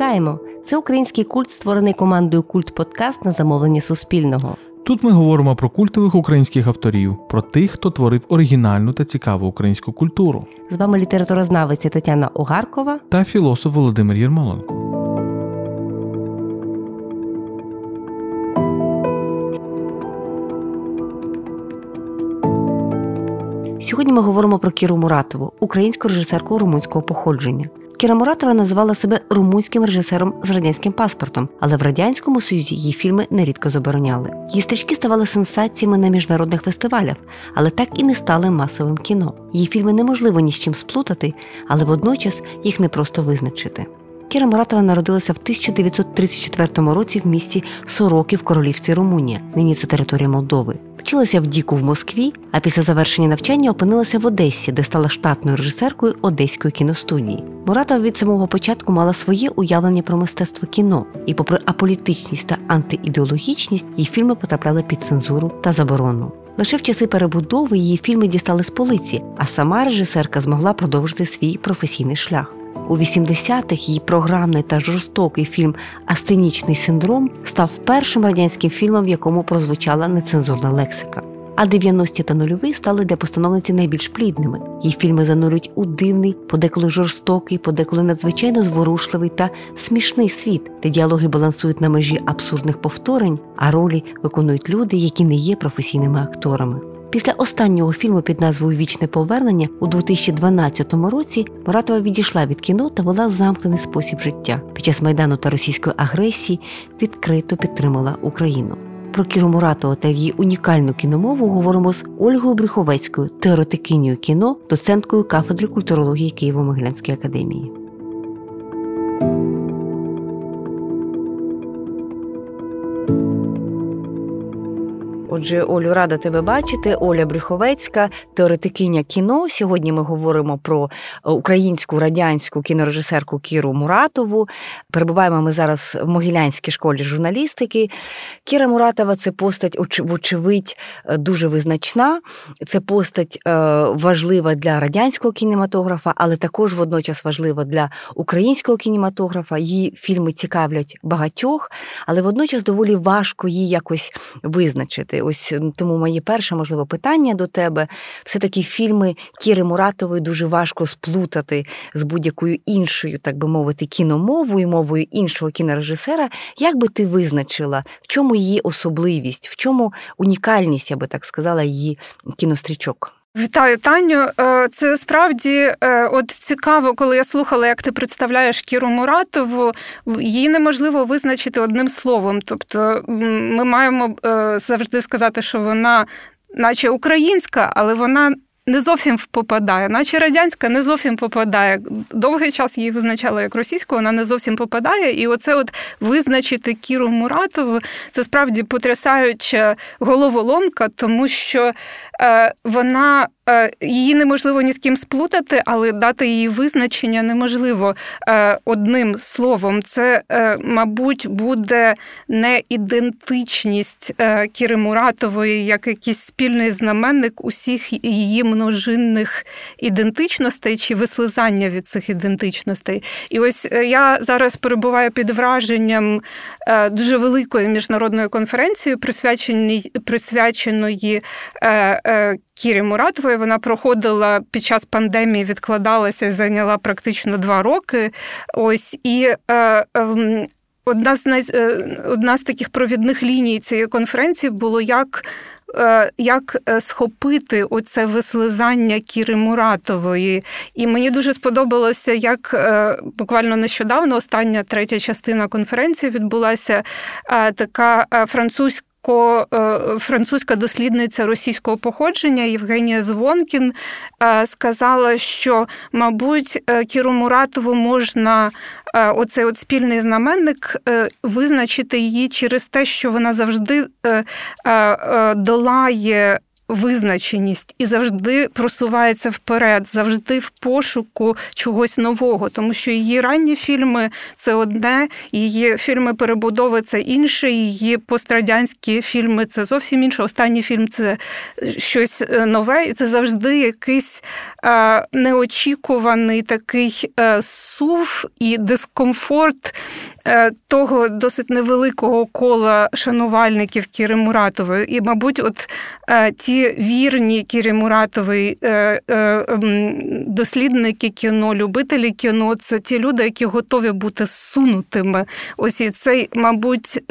Вітаємо! Це український культ, створений командою Культ Подкаст на замовлення Суспільного. Тут ми говоримо про культових українських авторів, про тих, хто творив оригінальну та цікаву українську культуру. З вами літературознавиця Тетяна Огаркова та філософ Володимир Єрмоленко. Сьогодні ми говоримо про Кіру Муратову, українську режисерку румунського походження. Кіра Муратова називала себе румунським режисером з радянським паспортом, але в радянському союзі її фільми нерідко забороняли. Її стрічки ставали сенсаціями на міжнародних фестивалях, але так і не стали масовим кіно. Її фільми неможливо ні з чим сплутати, але водночас їх не просто визначити. Кіра Муратова народилася в 1934 році в місті Сороки в королівстві Румунія. Нині це територія Молдови. Вчилася в Діку в Москві, а після завершення навчання опинилася в Одесі, де стала штатною режисеркою Одеської кіностудії. Муратова від самого початку мала своє уявлення про мистецтво кіно, і, попри аполітичність та антиідеологічність, її фільми потрапляли під цензуру та заборону. Лише в часи перебудови її фільми дістали з полиці, а сама режисерка змогла продовжити свій професійний шлях. У 80-х її програмний та жорстокий фільм Астенічний синдром став першим радянським фільмом, в якому прозвучала нецензурна лексика. А 90-ті та нульові стали для постановниці найбільш плідними. Її фільми занурюють у дивний, подеколи жорстокий, подеколи надзвичайно зворушливий та смішний світ, де діалоги балансують на межі абсурдних повторень, а ролі виконують люди, які не є професійними акторами. Після останнього фільму під назвою Вічне повернення у 2012 році Муратова відійшла від кіно та вела замкнений спосіб життя. Під час майдану та російської агресії відкрито підтримала Україну. Про Кіру Муратова та її унікальну кіномову говоримо з Ольгою Брюховецькою, теоретикинею кіно, доценткою кафедри культурології Києво-Могилянської академії. Отже, Олю, рада тебе бачити. Оля Брюховецька, теоретикиня кіно. Сьогодні ми говоримо про е, українську радянську кінорежисерку Кіру Муратову. Перебуваємо ми зараз в Могилянській школі журналістики. Кіра Муратова це постать, вочевидь, е, дуже визначна. Це постать е, важлива для радянського кінематографа, але також водночас важлива для українського кінематографа. Її фільми цікавлять багатьох, але водночас доволі важко її якось визначити. Ось тому моє перше можливо питання до тебе. Все таки фільми Кіри Муратової дуже важко сплутати з будь-якою іншою, так би мовити, кіномовою, мовою іншого кінорежисера. Як би ти визначила, в чому її особливість, в чому унікальність, я би так сказала, її кінострічок? Вітаю, Таню. Е, це справді е, от цікаво, коли я слухала, як ти представляєш Кіру Муратову. Її неможливо визначити одним словом. Тобто, ми маємо е, завжди сказати, що вона, наче українська, але вона не зовсім попадає, наче радянська не зовсім попадає. Довгий час її визначали як російську, вона не зовсім попадає. І оце от визначити Кіру Муратову це справді потрясаюча головоломка, тому що вона Е, її неможливо ні з ким сплутати, але дати її визначення неможливо е, одним словом. Це, е, мабуть, буде не ідентичність Кіри Муратової, як якийсь спільний знаменник усіх її множинних ідентичностей чи вислизання від цих ідентичностей. І ось я зараз перебуваю під враженням дуже великої міжнародної конференції, присвяченої присвяченої Кірі Муратової. Вона проходила під час пандемії, відкладалася і зайняла практично два роки. Ось і е, е, одна з най... Е, одна з таких провідних ліній цієї конференції було як. Е, як е, схопити оце вислизання Кіри Муратової. І мені дуже сподобалося, як буквально нещодавно остання третя частина конференції відбулася така французька. Е, французька дослідниця російського походження Євгенія Звонкін е, сказала, що, мабуть, е, Кіру Муратову можна оцей от спільний знаменник визначити її через те, що вона завжди долає визначеність і завжди просувається вперед, завжди в пошуку чогось нового, тому що її ранні фільми це одне, її фільми перебудови це інше, її пострадянські фільми це зовсім інше. Останній фільм це щось е, нове, і це завжди якийсь е, неочікуваний такий е, сув і дискомфорт. Того досить невеликого кола шанувальників Кіри Муратової. І, мабуть, от ті вірні Кірі Муратової дослідники кіно, любителі кіно це ті люди, які готові бути сунутими. Ось і цей, мабуть,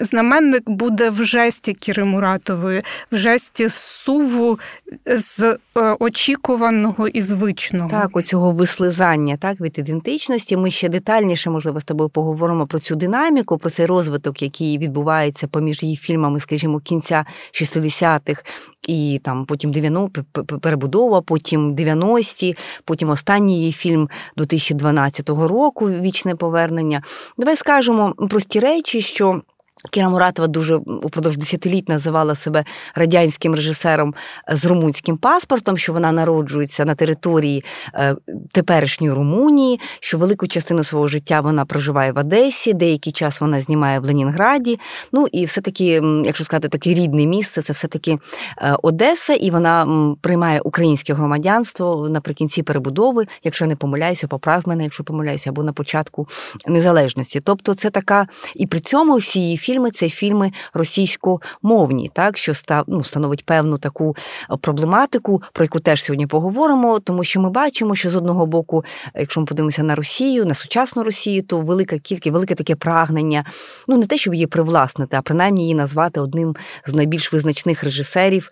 знаменник буде в жесті Кіри Муратової, в жесті суву з е, очікуваного і звичного. Так, оцього вислизання так, від ідентичності. Ми ще детальніше, можливо, з тобою поговоримо про цю динаміку, про цей розвиток, який відбувається поміж її фільмами, скажімо, кінця 60-х і там потім 90, перебудова, потім 90-ті, потім останній її фільм 2012 року Вічне повернення. Давай скажемо прості речі, що Кіра Муратова дуже упродовж десятиліть називала себе радянським режисером з румунським паспортом, що вона народжується на території е, теперішньої Румунії, що велику частину свого життя вона проживає в Одесі, деякий час вона знімає в Ленінграді. Ну і все-таки, якщо сказати, таке рідне місце, це все-таки е, Одеса, і вона приймає українське громадянство наприкінці перебудови, якщо я не помиляюся, поправ мене, якщо помиляюся, або на початку незалежності. Тобто, це така, і при цьому всі її фільми це фільми російськомовні, так що став ну, становить певну таку е, проблематику, про яку теж сьогодні поговоримо, тому що ми бачимо, що з одного боку, якщо ми подивимося на Росію, на сучасну Росію, то велика кількість, велике таке прагнення, ну не те, щоб її привласнити, а принаймні її назвати одним з найбільш визначних режисерів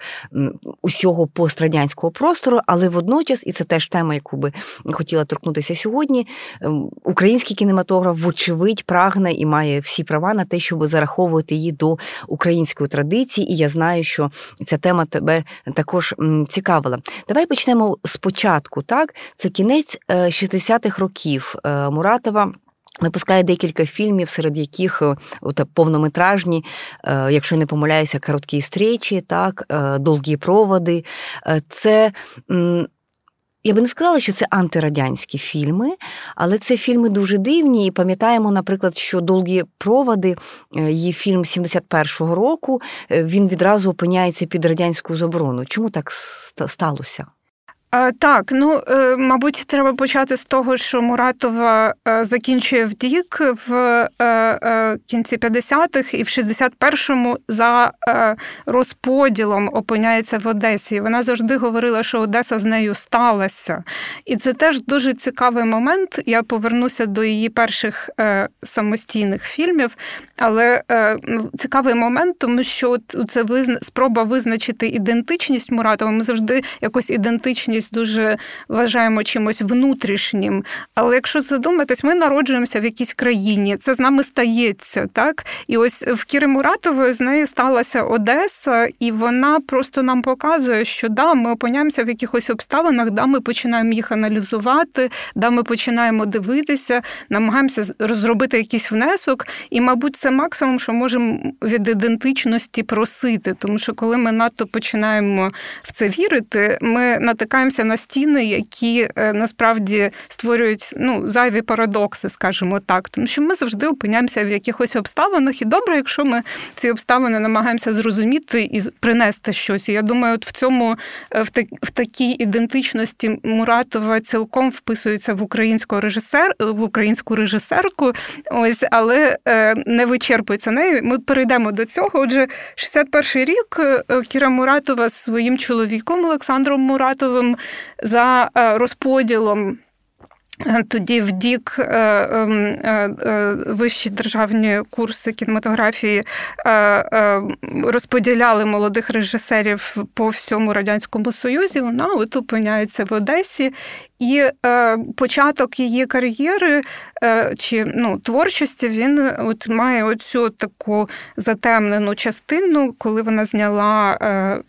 усього пострадянського простору, але водночас, і це теж тема, яку би хотіла торкнутися сьогодні. Ем, український кінематограф, вочевидь, прагне і має всі права на те, щоб зарахувати зараховувати її до української традиції, і я знаю, що ця тема тебе також цікавила. Давай почнемо спочатку. Так, це кінець 60-х е, років е, Муратова. Випускає декілька фільмів, серед яких е, от, повнометражні, якщо не помиляюся, короткі стрічі, так, довгі проводи. Це я би не сказала, що це антирадянські фільми, але це фільми дуже дивні. І пам'ятаємо, наприклад, що довгі проводи, е, її фільм 71-го року, е, він відразу опиняється під радянську заборону. Чому так сталося? Так, ну е, мабуть, треба почати з того, що Муратова е, закінчує вдік в е, кінці 50-х і в 61-му за розподілом опиняється в Одесі. Вона завжди говорила, що Одеса з нею сталася. І це теж дуже цікавий момент. Я повернуся до її перших самостійних фільмів, але ну, цікавий момент, тому що це спроба визначити ідентичність Муратова. Ми завжди якось ідентичність десь дуже вважаємо чимось внутрішнім. Але якщо задуматись, ми народжуємося в якійсь країні, це з нами стається, так? І ось в Кіри Муратової з нею сталася Одеса, і вона просто нам показує, що да, ми опиняємося в якихось обставинах, да, ми починаємо їх аналізувати, да, ми починаємо дивитися, намагаємося розробити якийсь внесок. І, мабуть, це максимум, що можемо від ідентичності просити. Тому що коли ми надто починаємо в це вірити, ми натикаємося натикаємося на стіни, які е, насправді створюють ну, зайві парадокси, скажімо так. Тому що ми завжди опиняємося в якихось обставинах, і добре, якщо ми ці обставини намагаємося зрозуміти і принести щось. І я думаю, от в цьому е, в, так, в такій ідентичності Муратова цілком вписується в українську режисер, в українську режисерку. Ось, але е, не вичерпується нею. Ми перейдемо до цього. Отже, 61-й рік Кіра Муратова з своїм чоловіком Олександром Муратовим за е, розподілом. Е, тоді в Дік е, ем, вищі державні курси кінематографії розподіляли молодих режисерів по всьому радянському союзі. Вона от опиняється в Одесі, І е, початок її кар'єри е, чи ну, творчості він от має оцю таку затемнену частину, коли вона зняла е,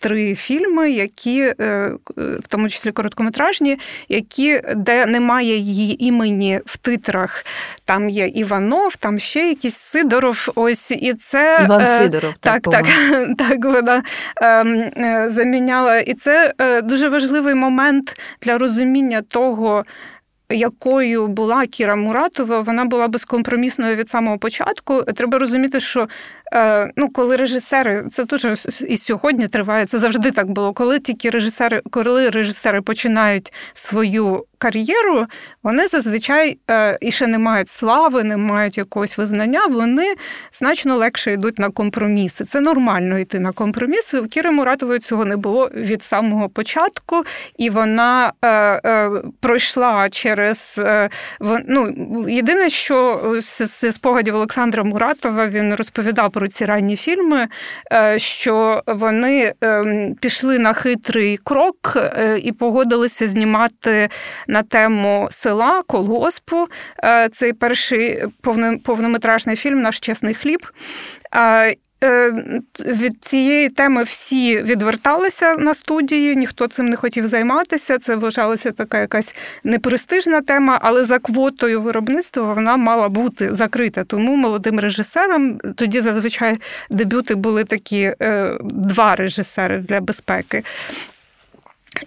три фільми, які, е, в тому числі короткометражні, які де немає її імені в титрах. Там є Іванов, там ще якийсь Сидоров. Ось і це Іван е, Сидоров. Так, так, так, так вона ем, е, заміняла. І це е, дуже важливий момент для розуміння того. Якою була Кіра Муратова, вона була безкомпромісною від самого початку. Треба розуміти, що ну, коли режисери, це дуже і сьогодні триває, це завжди так було. Коли тільки режисери, коли режисери починають свою кар'єру, вони зазвичай е, і ще не мають слави, не мають якогось визнання, вони значно легше йдуть на компроміси. Це нормально йти на компроміси. У Кіри Муратової цього не було від самого початку, і вона е, е, пройшла через е, ну, єдине, що з спогадів Олександра Муратова він розповідав про ці ранні фільми, е, що вони ем, пішли на хитрий крок е, і погодилися знімати на тему села колгоспу. Е, цей перший повнометражний фільм Наш чесний хліб. Е, від цієї теми всі відверталися на студії, ніхто цим не хотів займатися. Це вважалася така якась непрестижна тема, але за квотою виробництва вона мала бути закрита. Тому молодим режисерам тоді зазвичай дебюти були такі е, два режисери для безпеки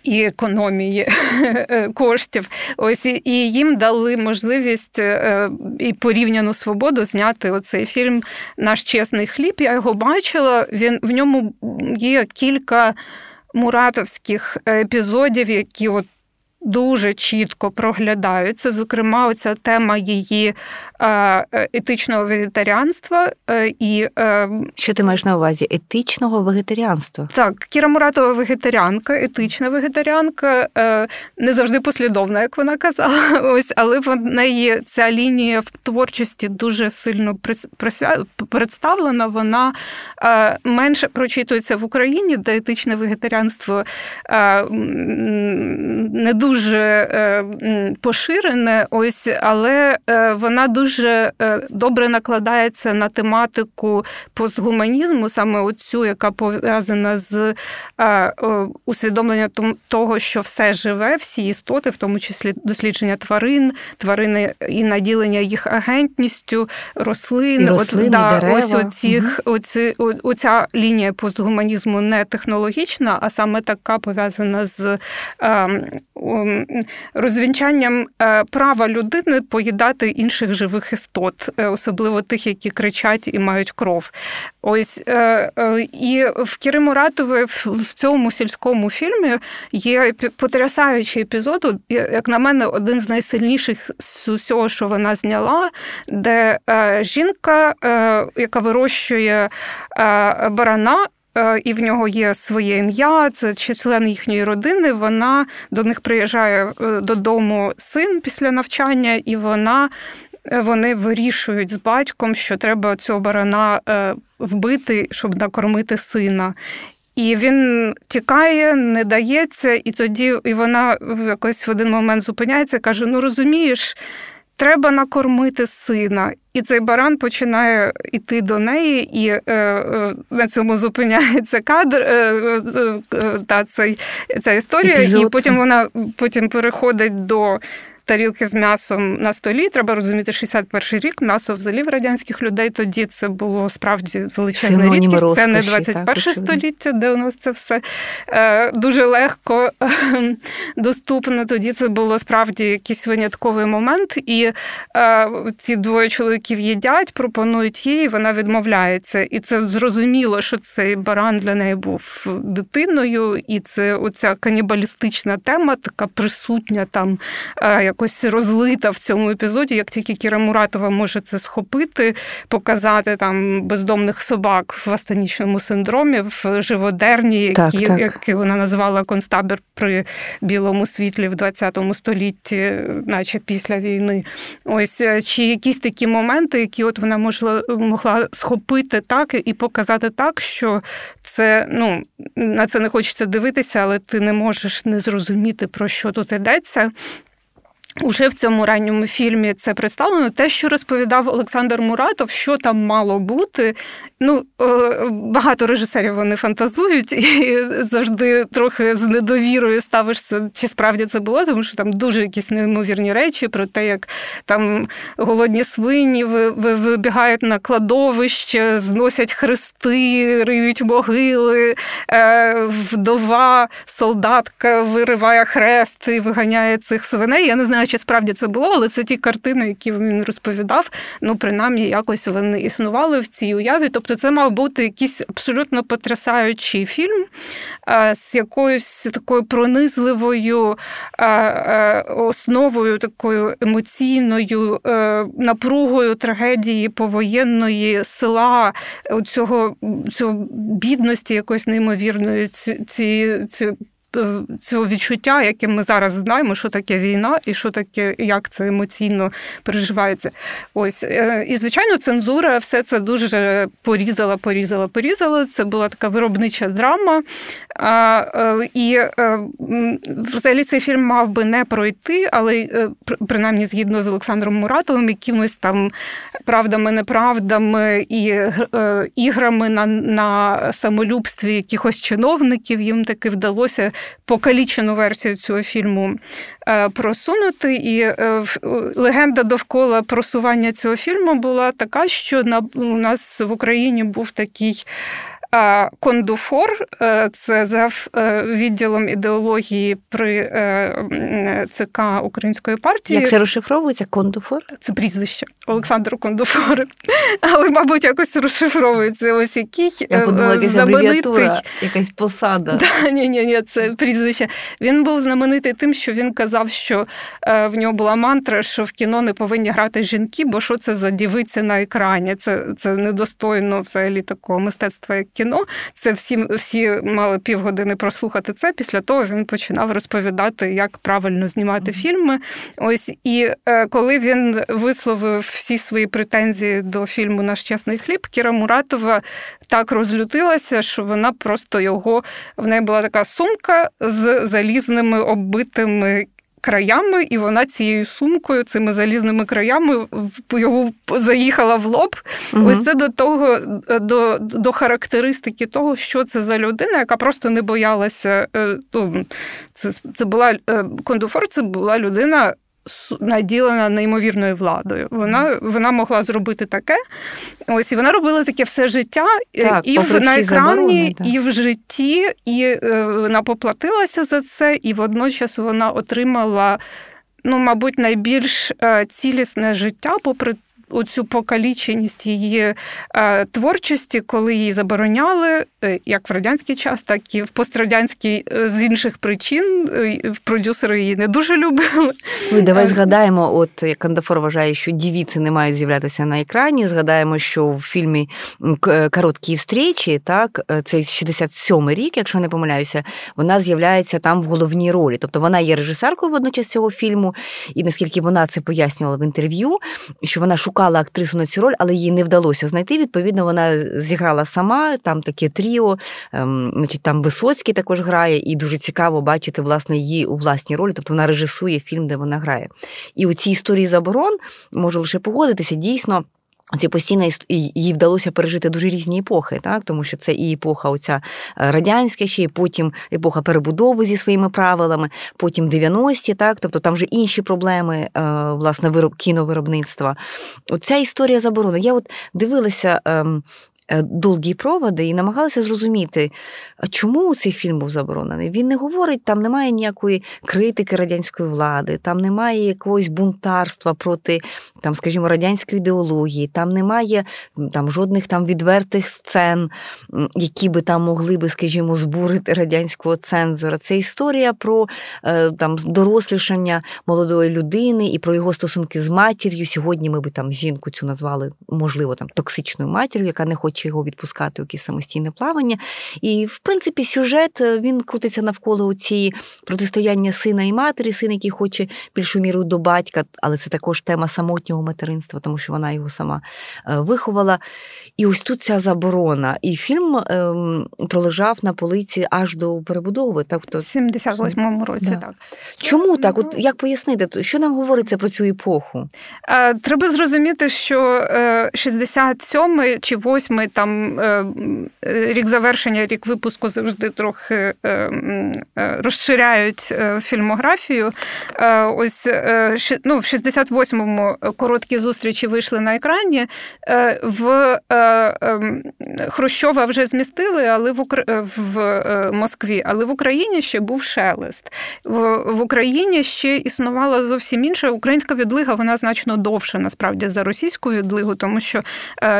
і економії е, коштів. Ось і їм дали можливість е, і порівняну свободу зняти оцей фільм Наш чесний хліб. Я його бачила. Він в ньому є кілька муратовських епізодів, які от дуже чітко проглядаються. Зокрема, оця тема її е, етичного вегетаріанства. Е, і е, Що ти маєш на увазі? Етичного вегетаріанства? Так, Кіра Муратова вегетаріанка, етична вегетаріанка, не завжди послідовна, як вона казала. Ось, але в неї ця лінія в творчості дуже сильно представлена. Вона менше прочитується в Україні, де етичне вегетаріанство не дуже дуже е, поширене, ось, але е, вона дуже е, добре накладається на тематику постгуманізму, саме оцю, яка пов'язана з усвідомленням того, що все живе, всі істоти, в тому числі дослідження тварин, тварини і наділення їх агентністю, рослин, і рослини, от, да, дерева. ось оцих, угу. оці, оця лінія постгуманізму не технологічна, а саме така пов'язана з ем, розвінчанням е, права людини поїдати інших живих істот, е, особливо тих, які кричать і мають кров. Ось е, і в Кіри Муратової в цьому сільському фільмі є потрясаючий епізод, як на мене, один з найсильніших з усього, що вона зняла, де жінка, яка вирощує барана, і в нього є своє ім'я, це член їхньої родини. Вона до них приїжджає е, додому син після навчання, і вона. Е, вони вирішують з батьком, що треба цього барана вбити, щоб накормити сина. І він тікає, не дається, і тоді і вона якось в один момент зупиняється і каже: Ну розумієш, треба накормити сина. І цей баран починає йти до неї, і е, е, на цьому зупиняється кадр е, е, е та цей, ця історія. Епізод. І потім вона потім переходить до тарілки з м'ясом на столі. Треба розуміти, 61 рік м'ясо взагалі в радянських людей тоді це було справді величезна Синонім рідкість. Розкоші, це не 21 так, століття, де у нас це все е, дуже легко доступно. Тоді це було справді якийсь винятковий момент, і е, ці двоє чоловіків їдять, пропонують їй, вона відмовляється. І це зрозуміло, що цей баран для неї був дитиною, і це оця канібалістична тема, така присутня там. Е, якось розлита в цьому епізоді, як тільки Кіра Муратова може це схопити, показати там бездомних собак в астанічному синдромі, в живодерні, які, так, так. які вона називала концтабір при білому світлі в 20 столітті, наче після війни. Ось е, чи якісь такі моменти, які от вона можла могла схопити так і показати так, що це ну на це не хочеться дивитися, але ти не можеш не зрозуміти, про що тут йдеться. Уже в цьому ранньому фільмі це представлено. Те, що розповідав Олександр Муратов, що там мало бути. Ну, е, багато режисерів вони фантазують і завжди трохи з недовірою ставишся, чи справді це було, тому що там дуже якісь неймовірні речі про те, як там голодні свині вибігають на кладовище, зносять хрести, риють могили, е, вдова, солдатка вириває хрест і виганяє цих свиней. Я не знаю чи справді це було, але це ті картини, які він розповідав. Ну, принаймні, якось вони існували в цій уяві. Тобто, це мав бути якийсь абсолютно потрясаючий фільм е, з якоюсь такою пронизливою е, е, основою, такою емоційною напругою трагедії повоєнної села, цього цього бідності якоїсь неймовірної ці, ці цього відчуття, яке ми зараз знаємо, що таке війна і що таке, як це емоційно переживається. Ось е, і звичайно, цензура все це дуже порізала, порізала, порізала. Це була така виробнича драма. Е, і взагалі цей фільм мав би не пройти, але принаймні згідно з Олександром Муратовим, якимось там правдами, неправдами і іграми на, на самолюбстві якихось чиновників їм таки вдалося покалічену версію цього фільму е, просунути. І е, легенда довкола просування цього фільму була така, що у нас в Україні був такий. Кондуфор е, це за е, відділом ідеології при е, ЦК Української партії. Як це розшифровується? Кондуфор? Це прізвище Олександр Кондуфор. Але, мабуть, якось розшифровується ось який Я подумала, якась знаменитий... якась посада. Да, ні, ні, ні, це прізвище. Він був знаменитий тим, що він казав, що в нього була мантра, що в кіно не повинні грати жінки, бо що це за дівиця на екрані? Це це недостойно взагалі такого мистецтва, як кіно. Це всі всі мали півгодини прослухати це. Після того він починав розповідати, як правильно знімати mm-hmm. фільми. Ось і е, коли він висловив всі свої претензії до фільму Наш чесний хліб, Кіра Муратова так розлютилася, що вона просто його в неї була така сумка з залізними оббитими краями, і вона цією сумкою, цими залізними краями його заїхала в лоб. Угу. Ось це до того, до до характеристики того, що це за людина, яка просто не боялася. Е, ну, це це була е, кондуфор, це була людина наділена неймовірною владою. Вона вона могла зробити таке. Ось і вона робила таке все життя е, так, і в на екрані, заборони, і в житті, і е, вона поплатилася за це, і водночас вона отримала. Ну, мабуть, найбільш е, цілісне життя, попри оцю покаліченість її е, творчості, коли її забороняли, е, як в радянський час, так і в пострадянський е, з інших причин. Продюсери її не дуже любили. Ну, Давай згадаємо, от як Кандафор вважає, що дівіці не мають з'являтися на екрані. Згадаємо, що в фільмі Короткі встрічі, так, це 67-й рік, якщо не помиляюся, вона з'являється там в головній ролі. Тобто вона є режисеркою водночас цього фільму, і наскільки вона це пояснювала в інтерв'ю, що вона шукає шукала актрису на цю роль, але їй не вдалося знайти. Відповідно, вона зіграла сама. Там таке тріо, ем, значить, там Висоцький також грає, і дуже цікаво бачити власне її у власній ролі. Тобто вона режисує фільм, де вона грає. І у цій історії заборон можу лише погодитися, дійсно. Ці постійно їй вдалося пережити дуже різні епохи, так тому що це і епоха оця е, радянська, ще і потім епоха перебудови зі своїми правилами, потім 90-ті, так, тобто там вже інші проблеми, е, власне, вироб кіновиробництва. Оця історія заборони. Я от дивилася ем, довгі проводи і намагалися зрозуміти, чому цей фільм був заборонений. Він не говорить, там немає ніякої критики радянської влади, там немає якогось бунтарства проти, там, скажімо, радянської ідеології, там немає там жодних там відвертих сцен, які би там могли би, скажімо, збурити радянського цензора. Це історія про е, там дорослішання молодої людини і про його стосунки з матір'ю. Сьогодні ми би там жінку цю назвали, можливо, там токсичною матір'ю, яка не хоче його відпускати у якесь самостійне плавання. І, в принципі, сюжет е, він крутиться навколо цієї протистояння сина і матері, син, який хоче більшу міру до батька, але це також тема самотнього материнства, тому що вона його сама е, виховала. І ось тут ця заборона. І фільм ем, пролежав на полиці аж до перебудови. Тобто, в 78-му році, да. так. Чому так? От як пояснити, що нам говориться про цю епоху? Е, треба зрозуміти, що 67-й чи 8-й там рік завершення, рік випуску завжди трохи розширяють фільмографію. Ось ну, в 68-му короткі зустрічі вийшли на екрані. В Хрущова вже змістили, але в в Москві, але в Україні ще був шелест. В Україні ще існувала зовсім інша українська відлига, вона значно довша насправді за російську відлигу, тому що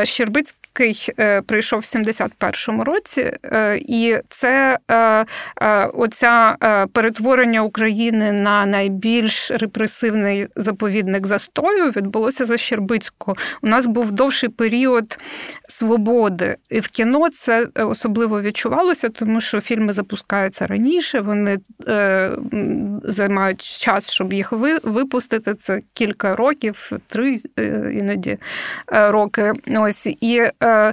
Щербицький прийшов в 71-му році, і це оця перетворення України на найбільш репресивний заповідник застою відбулося за Щербицького. У нас був довший період свободи, і в кіно це особливо відчувалося, тому що фільми запускаються раніше, вони е, займають час, щоб їх випустити. Це кілька років, три е, іноді е, роки. Ось і. Е,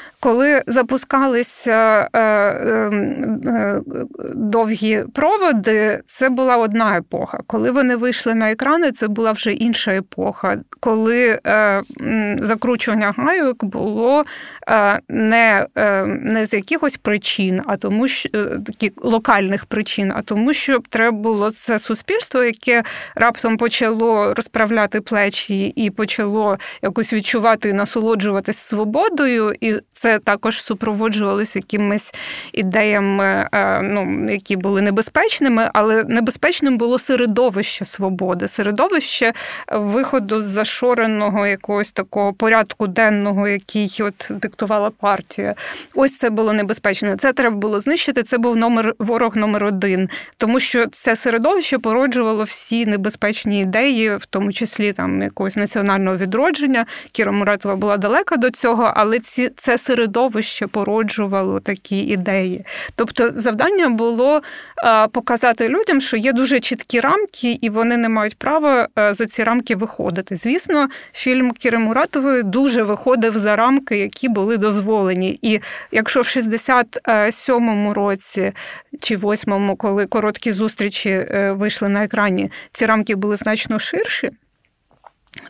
коли запускалися е, ем, е, довгі проводи, це була одна епоха. Коли вони вийшли на екрани, це була вже інша епоха. Коли е, закручування гайок було не не з якихось причин, а тому що таких локальних причин, а тому, що треба було це суспільство, яке раптом почало розправляти плечі і почало якось відчувати і насолоджуватись свободою, і це також супроводжувалися якимись ідеями, е, ну, які були небезпечними, але небезпечним було середовище свободи, середовище виходу з зашореного якогось такого порядку денного, який от диктувала партія. Ось це було небезпечно. Це треба було знищити. Це був номер ворог номер один, тому що це середовище породжувало всі небезпечні ідеї, в тому числі там якогось національного відродження. Кіра Муратова була далека до цього, але ці це середовище середовище породжувало такі ідеї. Тобто, завдання було показати людям, що є дуже чіткі рамки, і вони не мають права за ці рамки виходити. Звісно, фільм Кіри Муратової дуже виходив за рамки, які були дозволені. І якщо в 67-му році чи 8-му, коли короткі зустрічі е, вийшли на екрані, ці рамки були значно ширші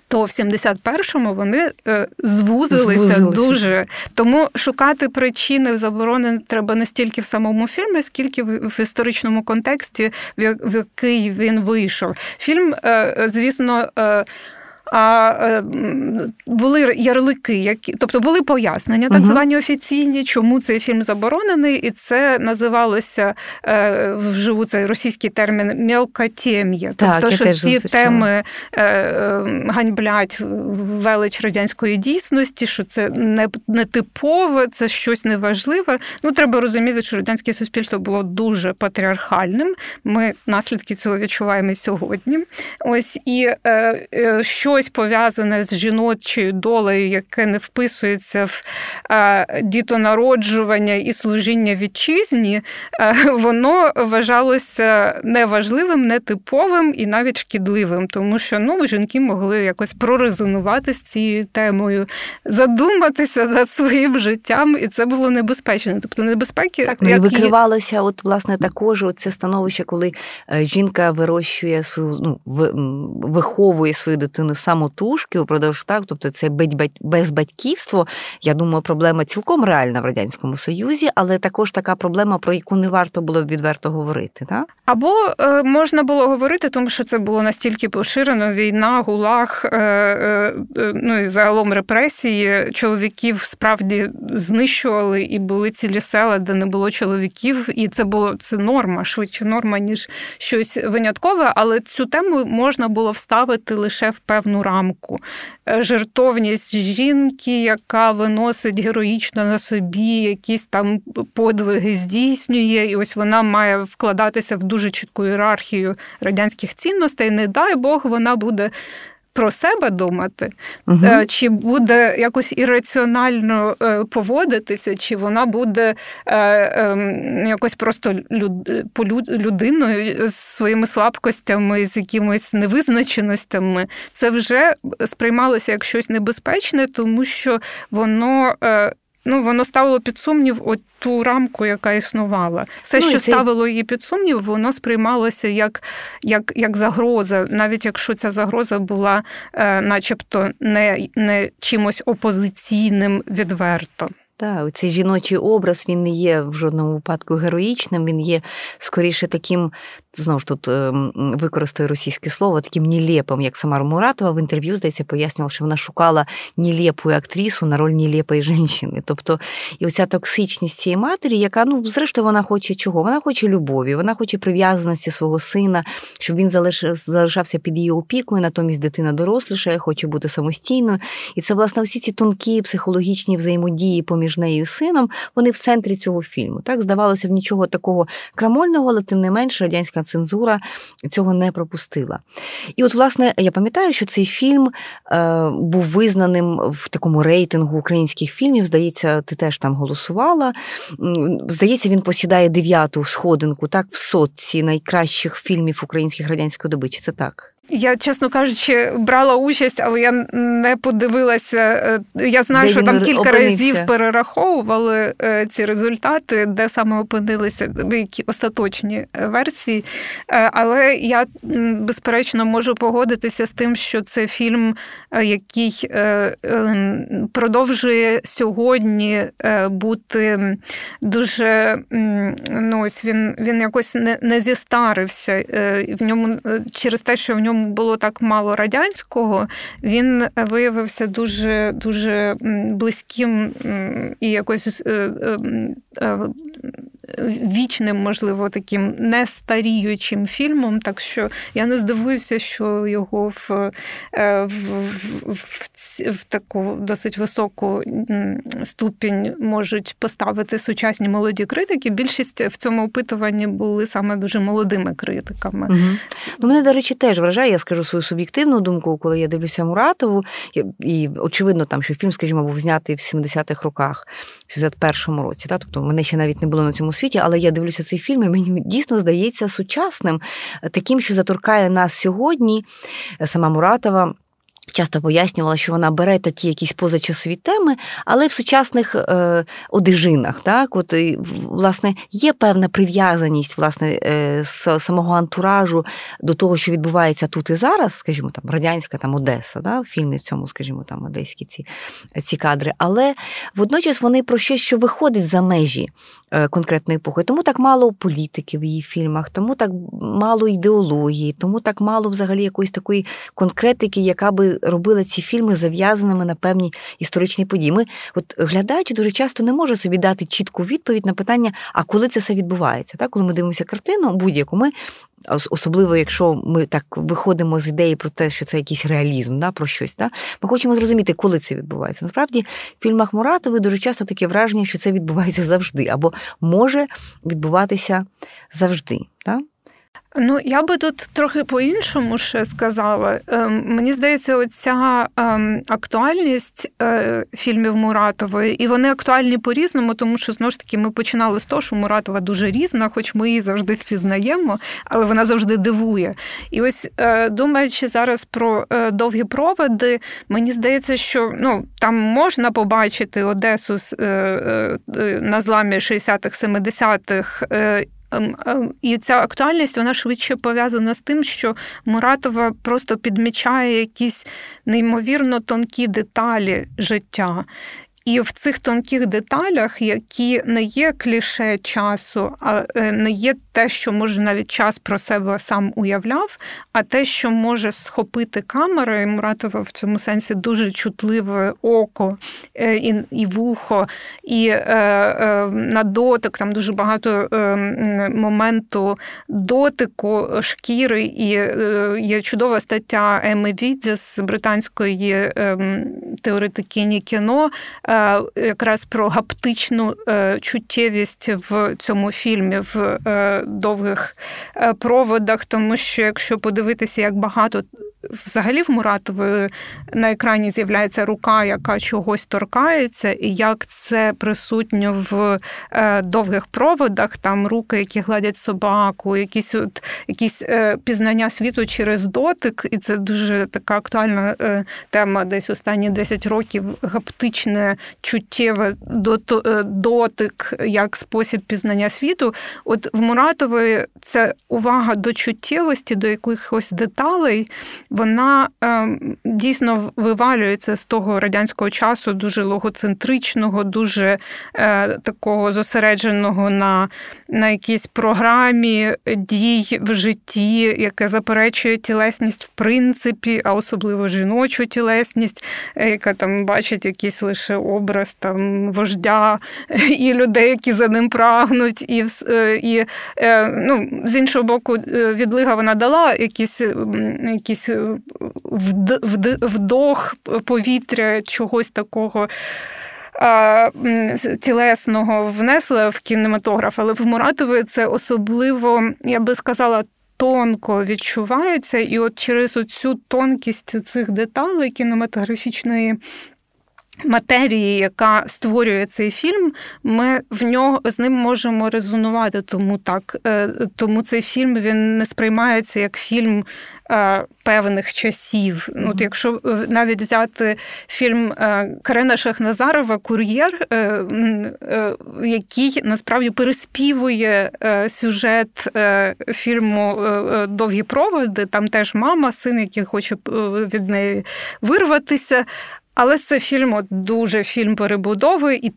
то в 71-му вони е, звузилися, звузилися дуже. Тому шукати причини заборони треба не стільки в самому фільмі, скільки в історичному контексті, в який він вийшов. Фільм, е, звісно. А е, були ярлики, які тобто були пояснення, так звані офіційні, чому цей фільм заборонений, і це називалося е, вживу цей російський термін мелкотєм'я. Тобто, що ці теми е, ганьблять велич радянської дійсності, що це не, не типове, це щось неважливе. Ну, треба розуміти, що радянське суспільство було дуже патріархальним. Ми наслідки цього відчуваємо сьогодні. Ось і що щось пов'язане з жіночою долею, яке не вписується в дітонароджування і служіння вітчизні, воно вважалося неважливим, нетиповим і навіть шкідливим, тому що ну, жінки могли якось прорезонувати з цією темою, задуматися над своїм життям, і це було небезпечно. Тобто небезпеки так, ну, і викривалося, от власне також це становище, коли е, жінка вирощує свою, ну виховує свою дитину сама самотужки упродовж так, тобто це безбатьківство. Я думаю, проблема цілком реальна в радянському союзі, але також така проблема, про яку не варто було відверто говорити. Так? Або е, можна було говорити, тому що це було настільки поширено: війна, гулаг, е, е, е, ну і загалом репресії. Чоловіків справді знищували і були цілі села, де не було чоловіків, і це було це норма, швидше норма, ніж щось виняткове. Але цю тему можна було вставити лише в певну рамку. Е, жертовність жінки, яка виносить героїчно на собі якісь там подвиги здійснює, і ось вона має вкладатися в дуже чітку ієрархію радянських цінностей. Не дай Бог, вона буде про себе думати, угу. чи буде якось ірраціонально е, поводитися, чи вона буде е, ем, якось просто людиною з своїми слабкостями, з якимись невизначеностями, це вже сприймалося як щось небезпечне, тому що воно ну, воно ставило під сумнів от ту рамку, яка існувала. Все, ну, що це... ставило її під сумнів, воно сприймалося як як, як загроза, навіть якщо ця загроза була е, начебто не, не чимось опозиційним відверто. Так, цей жіночий образ він не є в жодному випадку героїчним, він є скоріше таким знову ж тут ем, використаю російське слово, таким нелепим, як Самара Муратова в інтерв'ю, здається, пояснювала, що вона шукала нелепу актрису на роль нелепої жінки. Тобто, і оця токсичність цієї матері, яка, ну, зрештою, вона хоче чого? Вона хоче любові, вона хоче прив'язаності свого сина, щоб він залишався під її опікою, натомість дитина дорослішає, хоче бути самостійною. І це, власне, всі ці тонкі психологічні взаємодії поміж нею і сином, вони в центрі цього фільму. Так, здавалося б, нічого такого крамольного, але тим не менше радянська цензура цього не пропустила. І от, власне, я пам'ятаю, що цей фільм е, був визнаним в такому рейтингу українських фільмів. Здається, ти теж там голосувала. Здається, він посідає дев'яту сходинку так, в сотці найкращих фільмів українських радянської доби. Чи це так? Я, чесно кажучи, брала участь, але я не подивилася. Е, я знаю, де що там кілька опинився? разів перераховували е, ці результати, де саме опинилися які остаточні е, версії. Але я безперечно можу погодитися з тим, що це фільм, який ем, продовжує сьогодні бути дуже ну ось він він якось не, не зістарився в ньому через те, що в ньому було так мало радянського, він виявився дуже дуже близьким і якось е, е, е, вічним, можливо, таким нестаріючим фільмом. Так що я не здивуюся, що його в, в, в, в таку досить високу ступінь можуть поставити сучасні молоді критики. Більшість в цьому опитуванні були саме дуже молодими критиками. Угу. Ну, Мене, до речі, теж вражає, я скажу свою суб'єктивну думку, коли я дивлюся Муратову, і очевидно, там, що фільм, скажімо, був знятий в 70-х роках, в 71-му році. Та? Тобто мене ще навіть не було на цьому світі, але я дивлюся цей фільм, і мені дійсно здається сучасним, таким, що заторкає нас сьогодні. Сама Муратова часто пояснювала, що вона бере такі якісь позачасові теми, але в сучасних е, одежинах. Так? От, власне, є певна прив'язаність власне, е, самого антуражу до того, що відбувається тут і зараз, скажімо, там радянська там Одеса, да? в фільмі в цьому, скажімо, там одеські ці, ці кадри. Але водночас вони про щось, що виходить за межі е, конкретної епохи. Тому так мало політики в її фільмах, тому так мало ідеології, тому так мало взагалі якоїсь такої конкретики, яка би робили ці фільми зав'язаними на певні історичні події. Ми, от глядаючи, дуже часто не може собі дати чітку відповідь на питання, а коли це все відбувається. Так? Коли ми дивимося картину, будь-яку ми. Особливо, якщо ми так виходимо з ідеї про те, що це якийсь реалізм, да, про щось, да, ми хочемо зрозуміти, коли це відбувається. Насправді, в фільмах Муратови дуже часто таке враження, що це відбувається завжди, або може відбуватися завжди. Да? Ну, я би тут трохи по-іншому ще сказала. Ем, мені здається, оця ем, актуальність е, фільмів Муратової, і вони актуальні по-різному, тому що знову ж таки ми починали з того, що Муратова дуже різна, хоч ми її завжди впізнаємо, але вона завжди дивує. І ось е, думаючи зараз про е, довгі проводи, мені здається, що ну, там можна побачити Одесу на зламі 60-х, 70-х ем, ем, і ця актуальність вона швидше пов'язана з тим, що Муратова просто підмічає якісь неймовірно тонкі деталі життя. І в цих тонких деталях, які не є кліше часу, а е, не є те, що може навіть час про себе сам уявляв, а те, що може схопити камера, і Муратова в цьому сенсі дуже чутливе око е, і і вухо, і е, е, на дотик там дуже багато е, моменту дотику шкіри, і е, є чудова стаття Еми Відіс британської теоретикині кіно. Е, якраз про гаптичну е, чуттєвість в цьому фільмі в е, довгих проводах, тому що якщо подивитися, як багато взагалі в Муратової на екрані з'являється рука, яка чогось торкається, і як це присутньо в довгих проводах, там руки, які гладять собаку, якісь от якісь пізнання світу через дотик, і це дуже така актуальна тема, десь останні 10 років гаптичне чуттєве е, дотик як спосіб пізнання світу. От в Муратової це увага до чуттєвості, до якихось деталей, вона е, дійсно вивалюється з того радянського часу, дуже логоцентричного, дуже е, такого зосередженого на, на якійсь програмі дій в житті, яке заперечує тілесність в принципі, а особливо жіночу тілесність, яка там бачить якісь лише образ там вождя і людей, які за ним прагнуть, і е, і е, ну, з іншого боку, е, відлига вона дала якийсь якийсь вдох повітря чогось такого. Тілесного внесла в кінематограф, але в Муратові це особливо, я би сказала, тонко відчувається, і от через цю тонкість цих деталей кінематографічної матерії, яка створює цей фільм, ми в нього з ним можемо резонувати. Тому так, е, тому цей фільм він не сприймається як фільм. Е, певних часів. Mm-hmm. От Якщо е, навіть взяти фільм Карена Шахназарова Кур'єр, який насправді переспівує сюжет фільму Довгі проводи, там теж мама, син, який хоче від неї вирватися. Але це фільм от дуже фільм перебудови, і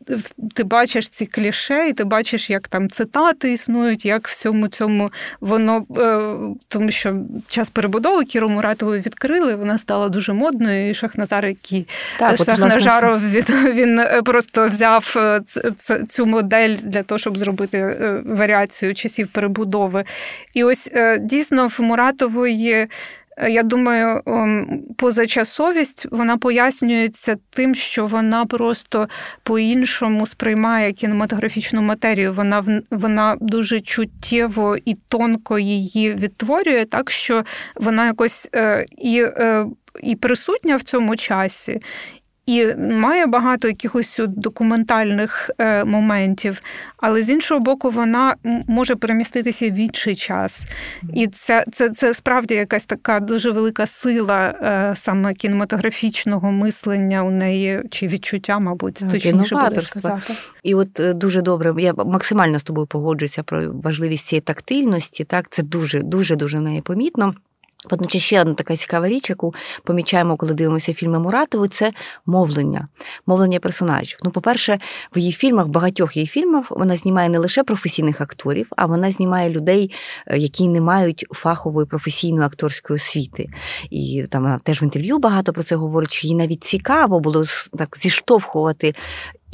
ти бачиш ці кліше, і ти бачиш, як там цитати існують, як всьому цьому воно е, тому, що час перебудови Кіру Муратову відкрили, вона стала дуже модною. І Шахназар, який так, Шахнажаров він, він е, просто взяв е, цю модель для того, щоб зробити варіацію часів перебудови. І ось дійсно в Муратової. Е, я думаю, ем, позачасовість вона пояснюється тим, що вона просто по-іншому сприймає кінематографічну матерію. Вона вона дуже чуттєво і тонко її відтворює, так що вона якось е, і. Е, і присутня в цьому часі, і має багато якихось документальних е, моментів, але з іншого боку, вона може переміститися в інший час. І це це, це справді якась така дуже велика сила е, саме кінематографічного мислення у неї чи відчуття, мабуть, точніше буде сказати. І от е, дуже добре, я максимально з тобою погоджуюся про важливість цієї тактильності. Так, це дуже дуже дуже неї помітно. Водночас ще одна така цікава річ, яку помічаємо, коли дивимося фільми Муратової, це мовлення, мовлення персонажів. Ну, по-перше, в її фільмах, багатьох її фільмах, вона знімає не лише професійних акторів, а вона знімає людей, е, які не мають фахової професійної акторської освіти. І там вона теж в інтерв'ю багато про це говорить, що їй навіть цікаво було так зіштовхувати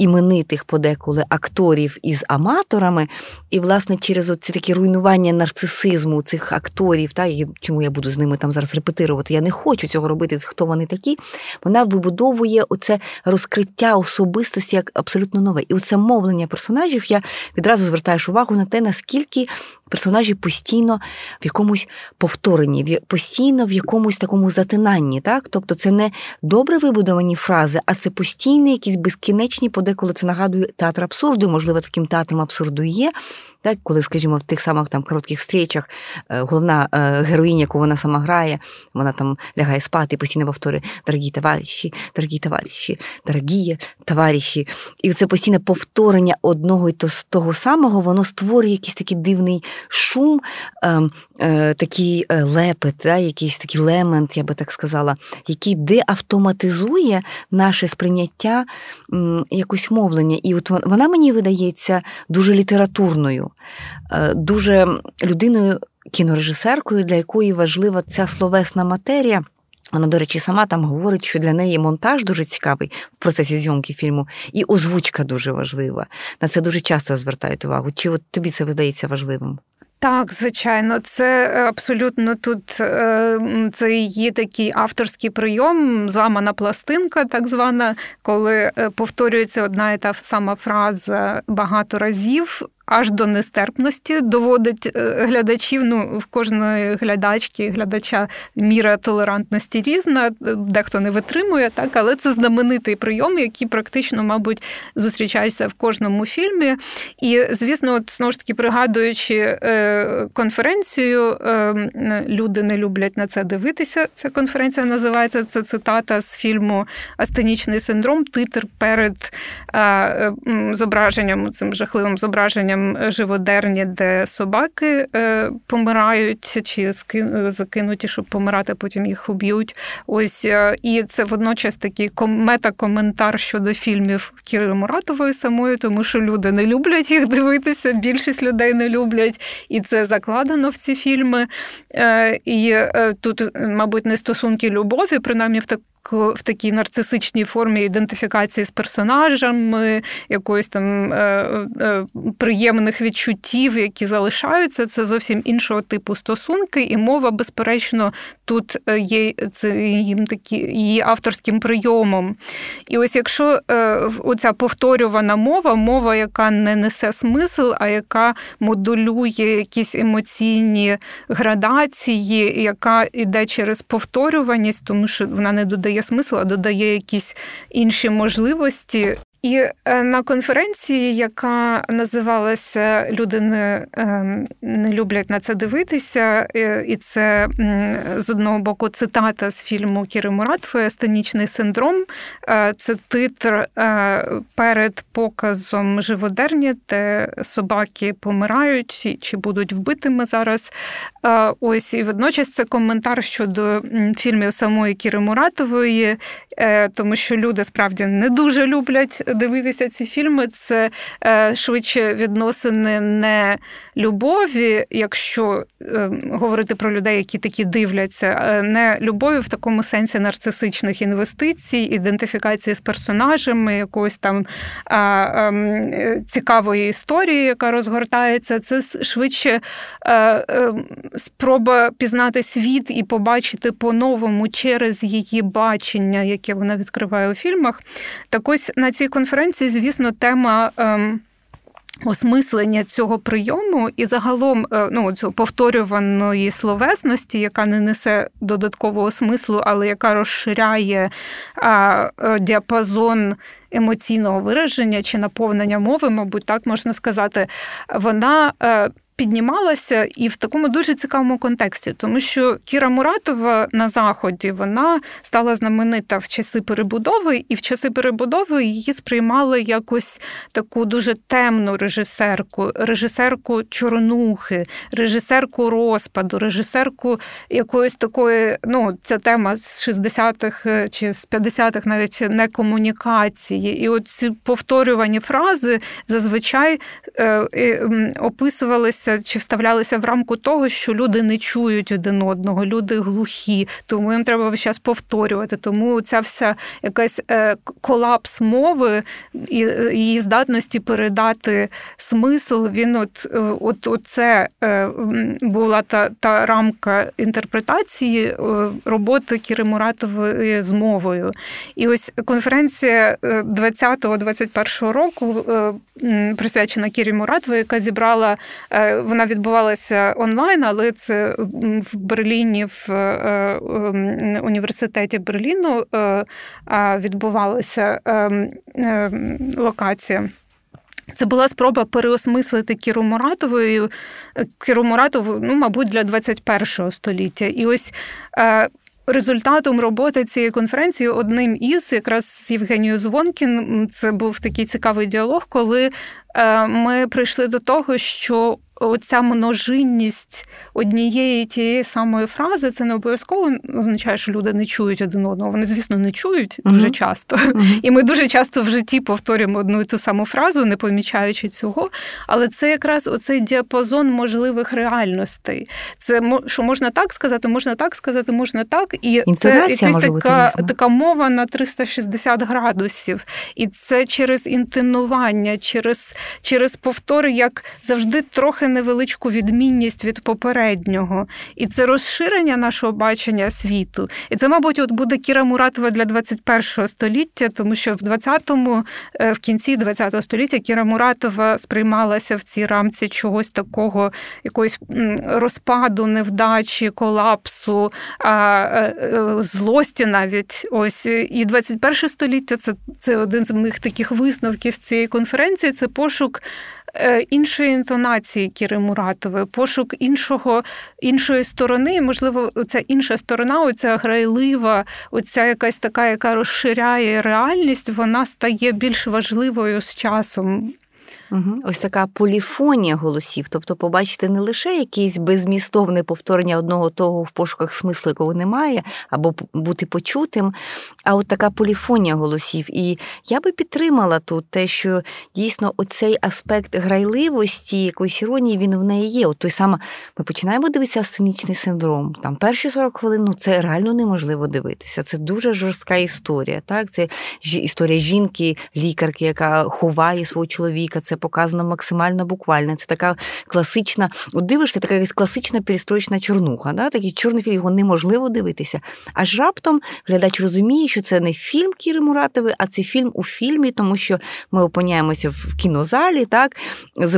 іменитих подеколи акторів із аматорами, і, власне, через оці такі руйнування нарцисизму цих акторів, та, і чому я буду з ними там зараз репетирувати, я не хочу цього робити, хто вони такі. Вона вибудовує оце розкриття особистості як абсолютно нове. І оце мовлення персонажів я відразу звертаєш увагу на те, наскільки персонажі постійно в якомусь повторенні, постійно в якомусь такому затинанні. Так? Тобто це не добре вибудовані фрази, а це постійні якісь безкінечні, подеколи це нагадує театр абсурду, можливо, таким театром абсурду є. Так, Коли, скажімо, в тих самих там коротких зустрічах е, головна е, героїня, яку вона сама грає, вона там лягає спати і постійно повторює дорогі товариші, дорогі товариші, дорогі товариші. І це постійне повторення одного і того самого, воно створює якийсь такий дивний шум, е, е, такий лепет, да, якийсь такий лемент, я би так сказала, який деавтоматизує наше сприйняття якось мовлення. І от вона мені видається дуже літературною, дуже людиною кінорежисеркою, для якої важлива ця словесна матерія. Вона, до речі, сама там говорить, що для неї монтаж дуже цікавий в процесі зйомки фільму, і озвучка дуже важлива. На це дуже часто звертають увагу. Чи от тобі це видається важливим? Так, звичайно, це абсолютно тут е, це є такий авторський прийом, зламана пластинка, так звана, коли е, повторюється одна і та сама фраза багато разів аж до нестерпності доводить е, глядачів. Ну, в кожної глядачки, глядача міра толерантності різна, дехто не витримує, так, але це знаменитий прийом, який практично, мабуть, зустрічається в кожному фільмі. І, звісно, от, знову ж таки, пригадуючи е, конференцію, е, люди не люблять на це дивитися. Ця конференція називається це цитата з фільму Астенічний синдром, титр перед зображенням, цим жахливим зображенням живодерні, де собаки е, помирають чи закинуті, щоб помирати, потім їх уб'ють. Ось е, і це водночас такий мета-коментар щодо фільмів Кіри Муратової самої, тому що люди не люблять їх дивитися. Більшість людей не люблять, і це закладено в ці фільми. Е, і тут, мабуть, не стосунки любові, принаймні в так в такій нарцисичній формі ідентифікації з персонажами, якоїсь там е, е, приємних відчуттів, які залишаються, це зовсім іншого типу стосунки, і мова, безперечно, тут е, є це їм такі її авторським прийомом. І ось якщо оця повторювана мова, мова, яка не несе смисл, а яка модулює якісь емоційні градації, яка йде через повторюваність, тому що вона не додає додає смисл, а додає якісь інші можливості. І е, на конференції, яка називалася Люди не, ем, не люблять на це дивитися, е, і це з одного боку цитата з фільму Кіри Муратової «Астенічний синдром. Е, це титр перед показом живодерні, де собаки помирають чи будуть вбитими зараз. Ось і водночас це коментар щодо фільмів самої Кіри Муратової, тому що люди справді не дуже люблять дивитися ці фільми, це е, швидше відносини не любові, якщо е, говорити про людей, які такі дивляться, е, не любові в такому сенсі нарцисичних інвестицій, ідентифікації з персонажами, якоїсь там ем, цікавої історії, яка розгортається. Це швидше спроба пізнати світ і побачити по-новому через її бачення, яке вона відкриває у фільмах. Так ось на цій звісно, тема. Ем, осмислення цього прийому і загалом е, ну, цього повторюваної словесності, яка не несе додаткового смислу, але яка розширяє а, е, діапазон емоційного вираження чи наповнення мови, мабуть, так можна сказати, вона е, піднімалася і в такому дуже цікавому контексті, тому що Кіра Муратова на заході вона стала знаменита в часи перебудови, і в часи перебудови її сприймали якось таку дуже темну режисерку, режисерку чорнухи, режисерку розпаду, режисерку якоїсь такої, ну ця тема з 60-х е, чи з 50-х навіть не комунікації. І от ці повторювані фрази зазвичай е, е, описувалися вставлялися чи вставлялися в рамку того, що люди не чують один одного, люди глухі, тому їм треба час повторювати. Тому ця вся якась е, колапс мови і е, її здатності передати смисл. Він от е, от, от це була та та рамка інтерпретації роботи Кіри Муратової з мовою. І ось конференція 20-21 року присвячена Кірі Муратової, яка зібрала Вона відбувалася онлайн, але це в Берліні, в університеті Берліну відбувалася локація. Це була спроба переосмислити Кіру Муратову, Кіру Муратову, ну, мабуть, для 21 століття. І ось е, результатом роботи цієї конференції одним із якраз з Євгенією Звонкін, це був такий цікавий діалог, коли е, ми прийшли до того, що оця множинність однієї тієї самої фрази, це не обов'язково означає, що люди не чують один одного. Вони, звісно, не чують дуже uh-huh. часто. Uh-huh. І ми дуже часто в житті повторюємо одну і ту саму фразу, не помічаючи цього. Але це якраз оцей діапазон можливих реальностей. Це що можна так сказати, можна так сказати, можна так. І Інтонація це якась така, така мова на 360 градусів. І це через інтонування, через, через повтори, як завжди трохи невеличку відмінність від попереднього. І це розширення нашого бачення світу. І це, мабуть, от буде Кіра Муратова для 21 століття, тому що в 20-му, е, в кінці 20-го століття Кіра Муратова сприймалася в цій рамці чогось такого, якоїсь розпаду, невдачі, колапсу, е, е, злості навіть. Ось і 21 століття це, це один з моїх таких висновків цієї конференції. Це пошук. Е, іншої інтонації Кіри Муратової, пошук іншого, іншої сторони. Можливо, ця інша сторона, оця грайлива, оця якась така, яка розширяє реальність, вона стає більш важливою з часом. Угу. Ось така поліфонія голосів, тобто побачити не лише якесь безмістовне повторення одного того в пошуках смислу, якого немає, або бути почутим, а от така поліфонія голосів. І я би підтримала тут те, що дійсно оцей аспект грайливості, якоїсь іронії, він в неї є. От той саме ми починаємо дивитися астенічний синдром. Там перші 40 хвилин ну це реально неможливо дивитися. Це дуже жорстка історія. Так, це історія жінки, лікарки, яка ховає свого чоловіка. Це показано максимально буквально. Це така класична, от дивишся, така якась класична перестроєчна чорнуха. Да? Такий чорний фільм, його неможливо дивитися. Аж раптом глядач розуміє, що це не фільм Кіри Муратової, а це фільм у фільмі, тому що ми опиняємося в кінозалі, так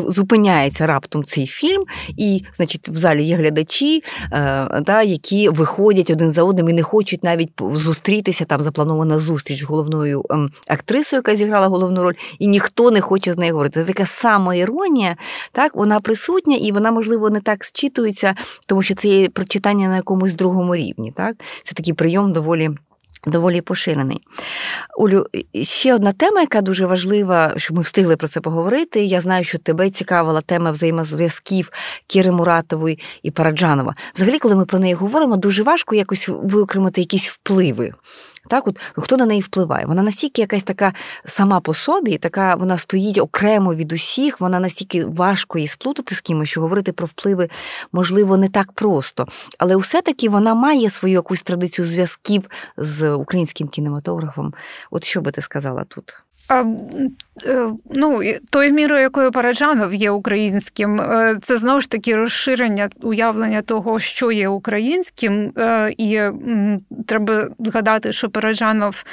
зупиняється раптом цей фільм, і, значить, в залі є глядачі, е, да, які виходять один за одним і не хочуть навіть зустрітися. Там запланована зустріч з головною ем, актрисою, яка зіграла головну роль, і ніхто не хоче з нею говорити така самоіронія, так, вона присутня і вона, можливо, не так зчитується, тому що це є прочитання на якомусь другому рівні. Так? Це такий прийом доволі. Доволі поширений. Олю, ще одна тема, яка дуже важлива, щоб ми встигли про це поговорити. Я знаю, що тебе цікавила тема взаємозв'язків Кіри Муратової і Параджанова. Взагалі, коли ми про неї говоримо, дуже важко якось виокремити якісь впливи. Так, от хто на неї впливає? Вона настільки якась така сама по собі, така вона стоїть окремо від усіх, вона настільки важко її сплутати з кимось, що говорити про впливи можливо не так просто. Але все-таки вона має свою якусь традицію зв'язків з українським кінематографом. От що би ти сказала тут? Е, Ну, тою мірою, якою Параджанов є українським, е, це знову ж таки розширення уявлення того, що є українським, е, і треба згадати, що Параджанов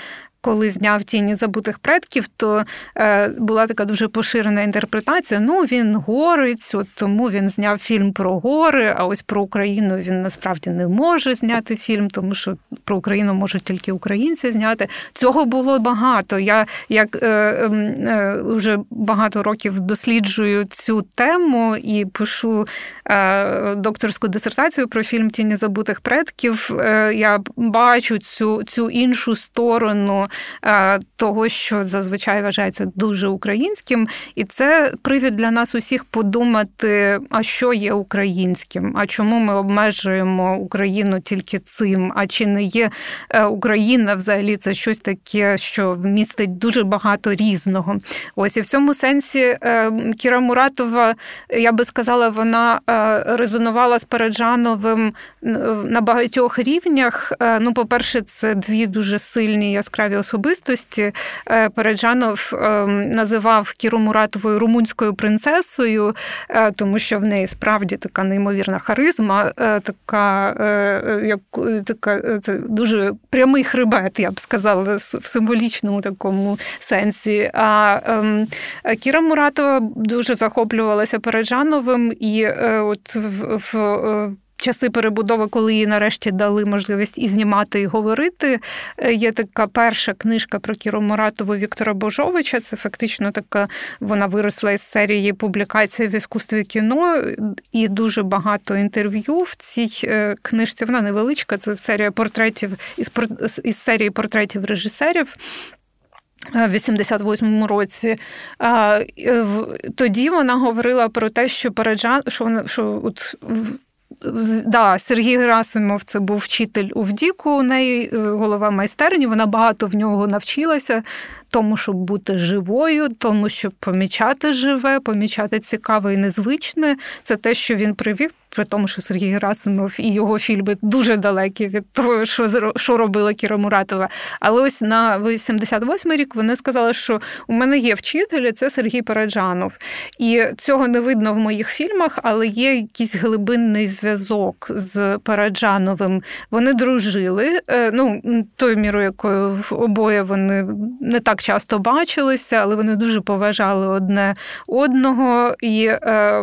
коли зняв тіні забутих предків, то е, була така дуже поширена інтерпретація. Ну, він горець, от тому він зняв фільм про гори. А ось про Україну він насправді не може зняти фільм, тому що про Україну можуть тільки українці зняти. Цього було багато. Я як е, е, вже багато років досліджую цю тему і пишу е, докторську дисертацію про фільм Тіні забутих предків. Е, я бачу цю, цю іншу сторону. Е, того, що зазвичай вважається дуже українським, і це привід для нас усіх подумати, а що є українським, а чому ми обмежуємо Україну тільки цим? А чи не є е, Україна взагалі це щось таке, що містить дуже багато різного? Ось і в цьому сенсі е, Кіра Муратова, я би сказала, вона резонувала з Переджановим на багатьох рівнях. Ну, по-перше, це дві дуже сильні яскраві особистості. Переджанов ем, називав Кіру Муратовою румунською принцесою, тому що в неї справді така неймовірна харизма, така як така це дуже прямий хребет, я б сказала, в символічному такому сенсі. А ем, Кіра Муратова дуже захоплювалася Переджановим і от в, в часи перебудови, коли їй нарешті дали можливість і знімати, і говорити. Е, є така перша книжка про Кіру Муратову Віктора Божовича. Це фактично така вона виросла із серії публікацій в іскусстві кіно і дуже багато інтерв'ю в цій е, книжці. Вона невеличка. Це серія портретів із із серії портретів режисерів. Е, в 88-му році тоді вона говорила про те, що переджан, що вона що от да, Сергій Герасимов це був вчитель у Вдіку, у неї е, голова майстерні. Вона багато в нього навчилася, тому щоб бути живою, тому щоб помічати живе, помічати цікаве і незвичне. Це те, що він привів при тому, що Сергій Герасимов і його фільми дуже далекі від того, що що робила Кіра Муратова. Але ось на 88-й рік вони сказали, що у мене є вчитель, це Сергій Параджанов. І цього не видно в моїх фільмах, але є якийсь глибинний зв'язок з Параджановим. Вони дружили. Е, ну, тою мірою, якою обоє вони не так часто бачилися, але вони дуже поважали одне одного, і е,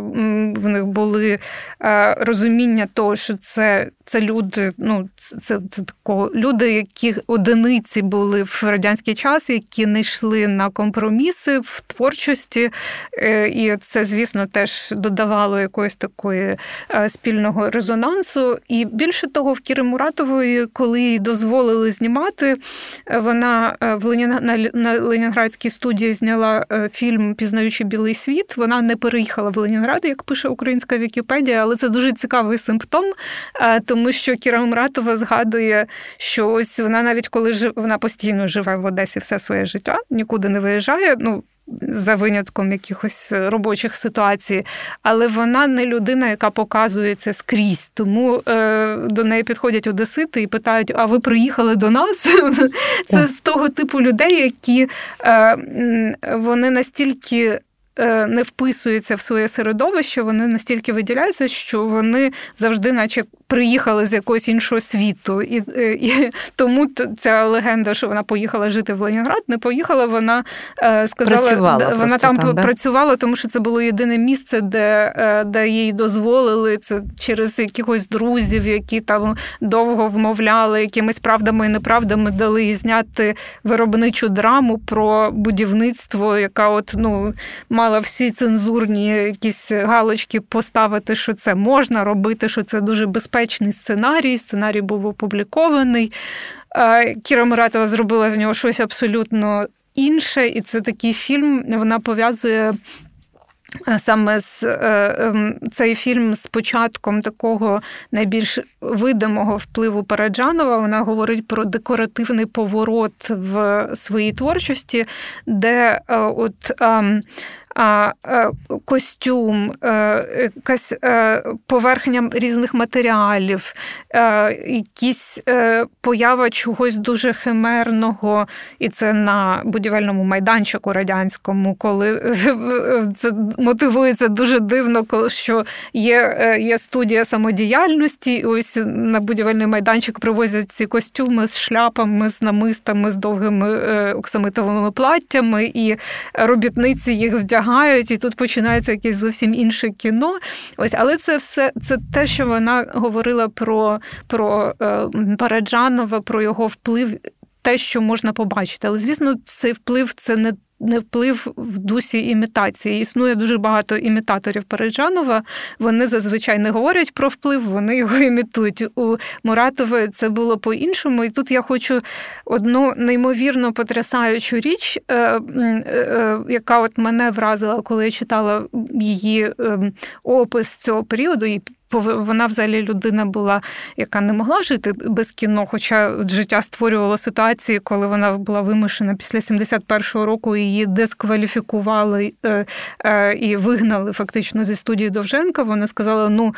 в них були. Е, розуміння того, що це це люди, ну це це тако, люди, які одиниці були в радянський час, які не йшли на компроміси в творчості, е, і це, звісно, теж додавало якоїсь такої е, спільного резонансу. І більше того, в Кіри Муратової, коли їй дозволили знімати, е, вона в Ленін... на Ленінградській студії зняла фільм Пізнаючи білий світ. Вона не переїхала в Ленінград, як пише українська Вікіпедія, але це дуже цікавий симптом тому що Кіра Мратова згадує, що ось вона навіть коли жив, вона постійно живе в Одесі все своє життя, нікуди не виїжджає. Ну за винятком якихось робочих ситуацій, але вона не людина, яка показує це скрізь. Тому е, до неї підходять одесити і питають: а ви приїхали до нас? Це з того типу людей, які е, вони настільки не вписуються в своє середовище, вони настільки виділяються, що вони завжди, наче приїхали з якогось іншого світу. І е, і тому ця легенда, що вона поїхала жити в Ленінград, не поїхала. Вона е, сказала, працювала вона там, там працювала, тому що це було єдине місце, де де їй дозволили це через якихось друзів, які там довго вмовляли, якимись правдами і неправдами дали їй зняти виробничу драму про будівництво, яка от ну мала всі цензурні якісь галочки поставити, що це можна робити, що це дуже безпечний сценарій. Сценарій був опублікований. Кіра Муратова зробила з нього щось абсолютно інше, і це такий фільм. Вона пов'язує Саме з е, ем, цей фільм з початком такого найбільш видимого впливу Параджанова, вона говорить про декоративний поворот в своїй творчості, де е, от ем, Е, костюм, е, якась е, поверхня різних матеріалів, якісь поява чогось дуже химерного, і це на будівельному майданчику радянському, коли це мотивується дуже дивно, що є є студія самодіяльності, і ось на будівельний майданчик привозять ці костюми з шляпами, з намистами, з довгими оксамитовими платтями, і робітниці їх вдягають вдягають, і тут починається якесь зовсім інше кіно. Ось, але це все це те, що вона говорила про, про е, Параджанова, про його вплив. Те, що можна побачити, але звісно, цей вплив це не не вплив в дусі імітації. Існує дуже багато імітаторів Парижанова. Вони зазвичай не говорять про вплив, вони його імітують. У Муратової це було по-іншому. І тут я хочу одну неймовірно потрясаючу річ, е, е, е, яка от мене вразила, коли я читала її ем, опис цього періоду. І вона взагалі людина була, яка не могла жити без кіно, хоча життя створювало ситуації, коли вона була вимушена після 71-го року її дискваліфікували е, е, і вигнали фактично зі студії Довженка. Вона сказала: Ну,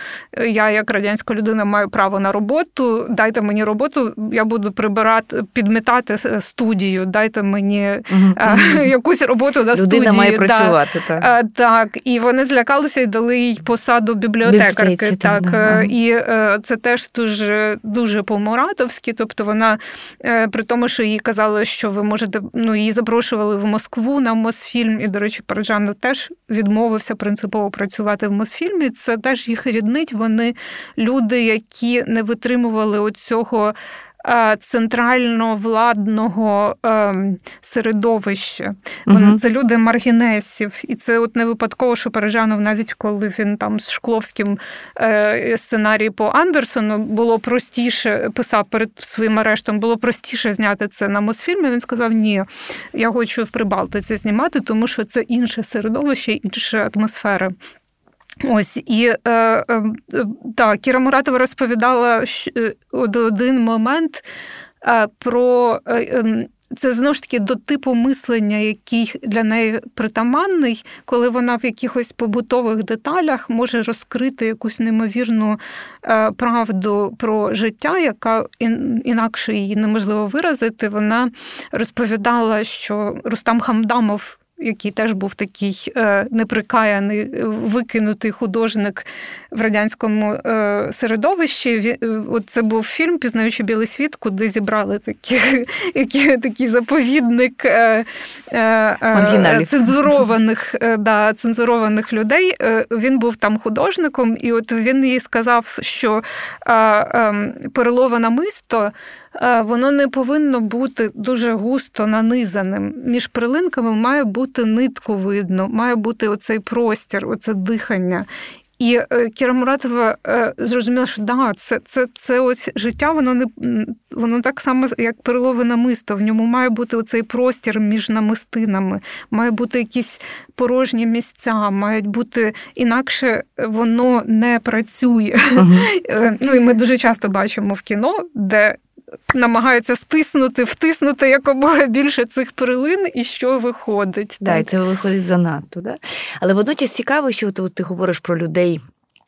я, як радянська людина, маю право на роботу, дайте мені роботу, я буду прибирати, підмітати студію, дайте мені угу. якусь роботу на студії. Людина має працювати. Так, так. І вони злякалися і дали їй посаду бібліотекарки так, так. Е, і е, це теж дуже дуже по-муратовськи. Тобто вона е, при тому, що їй казали, що ви можете ну її запрошували в Москву на Мосфільм, і, до речі, Параджанов теж відмовився принципово працювати в Мосфільмі. Це теж їх ріднить. Вони люди, які не витримували оцього. Е, центрально владного ем, середовища. Угу. Це люди маргінесів. І це от не випадково, що Парижанов, навіть коли він там з Шкловським е, сценарій по Андерсону було простіше, писав перед своїм арештом, було простіше зняти це на Мосфільмі. Він сказав: Ні, я хочу в Прибалтиці знімати, тому що це інше середовище, інша атмосфера. Ось і е, е, так, Кіра Муратова розповідала е, один момент е, про е, ем, це знову ж таки до типу мислення, який для неї притаманний, коли вона в якихось побутових деталях може розкрити якусь неймовірну е, правду про життя, яка інакше її неможливо виразити. Вона розповідала, що Рустам Хамдамов який теж був такий е, неприкаяний, е, викинутий художник в радянському е, середовищі. От це був фільм Пізнаючи білий світ, куди зібрали такі, які, такий заповідник цензурованих да, цензурованих людей. Він був там художником, і от він їй сказав, що ем, переловане мисто. Воно не повинно бути дуже густо нанизаним. Між прилинками має бути нитку видно, має бути оцей простір, оце дихання. І е, Кіра Муратова е, зрозуміла, що да, це це, це ось життя, воно не воно так само, як перелове мисто. В ньому має бути оцей простір між намистинами, має бути якісь порожні місця, мають бути інакше воно не працює. Uh-huh. Ну і ми дуже часто бачимо в кіно, де намагаються стиснути, втиснути якомога більше цих перлин, і що виходить. Так, так, це виходить занадто. Да? Але водночас цікаво, що ти, ти говориш про людей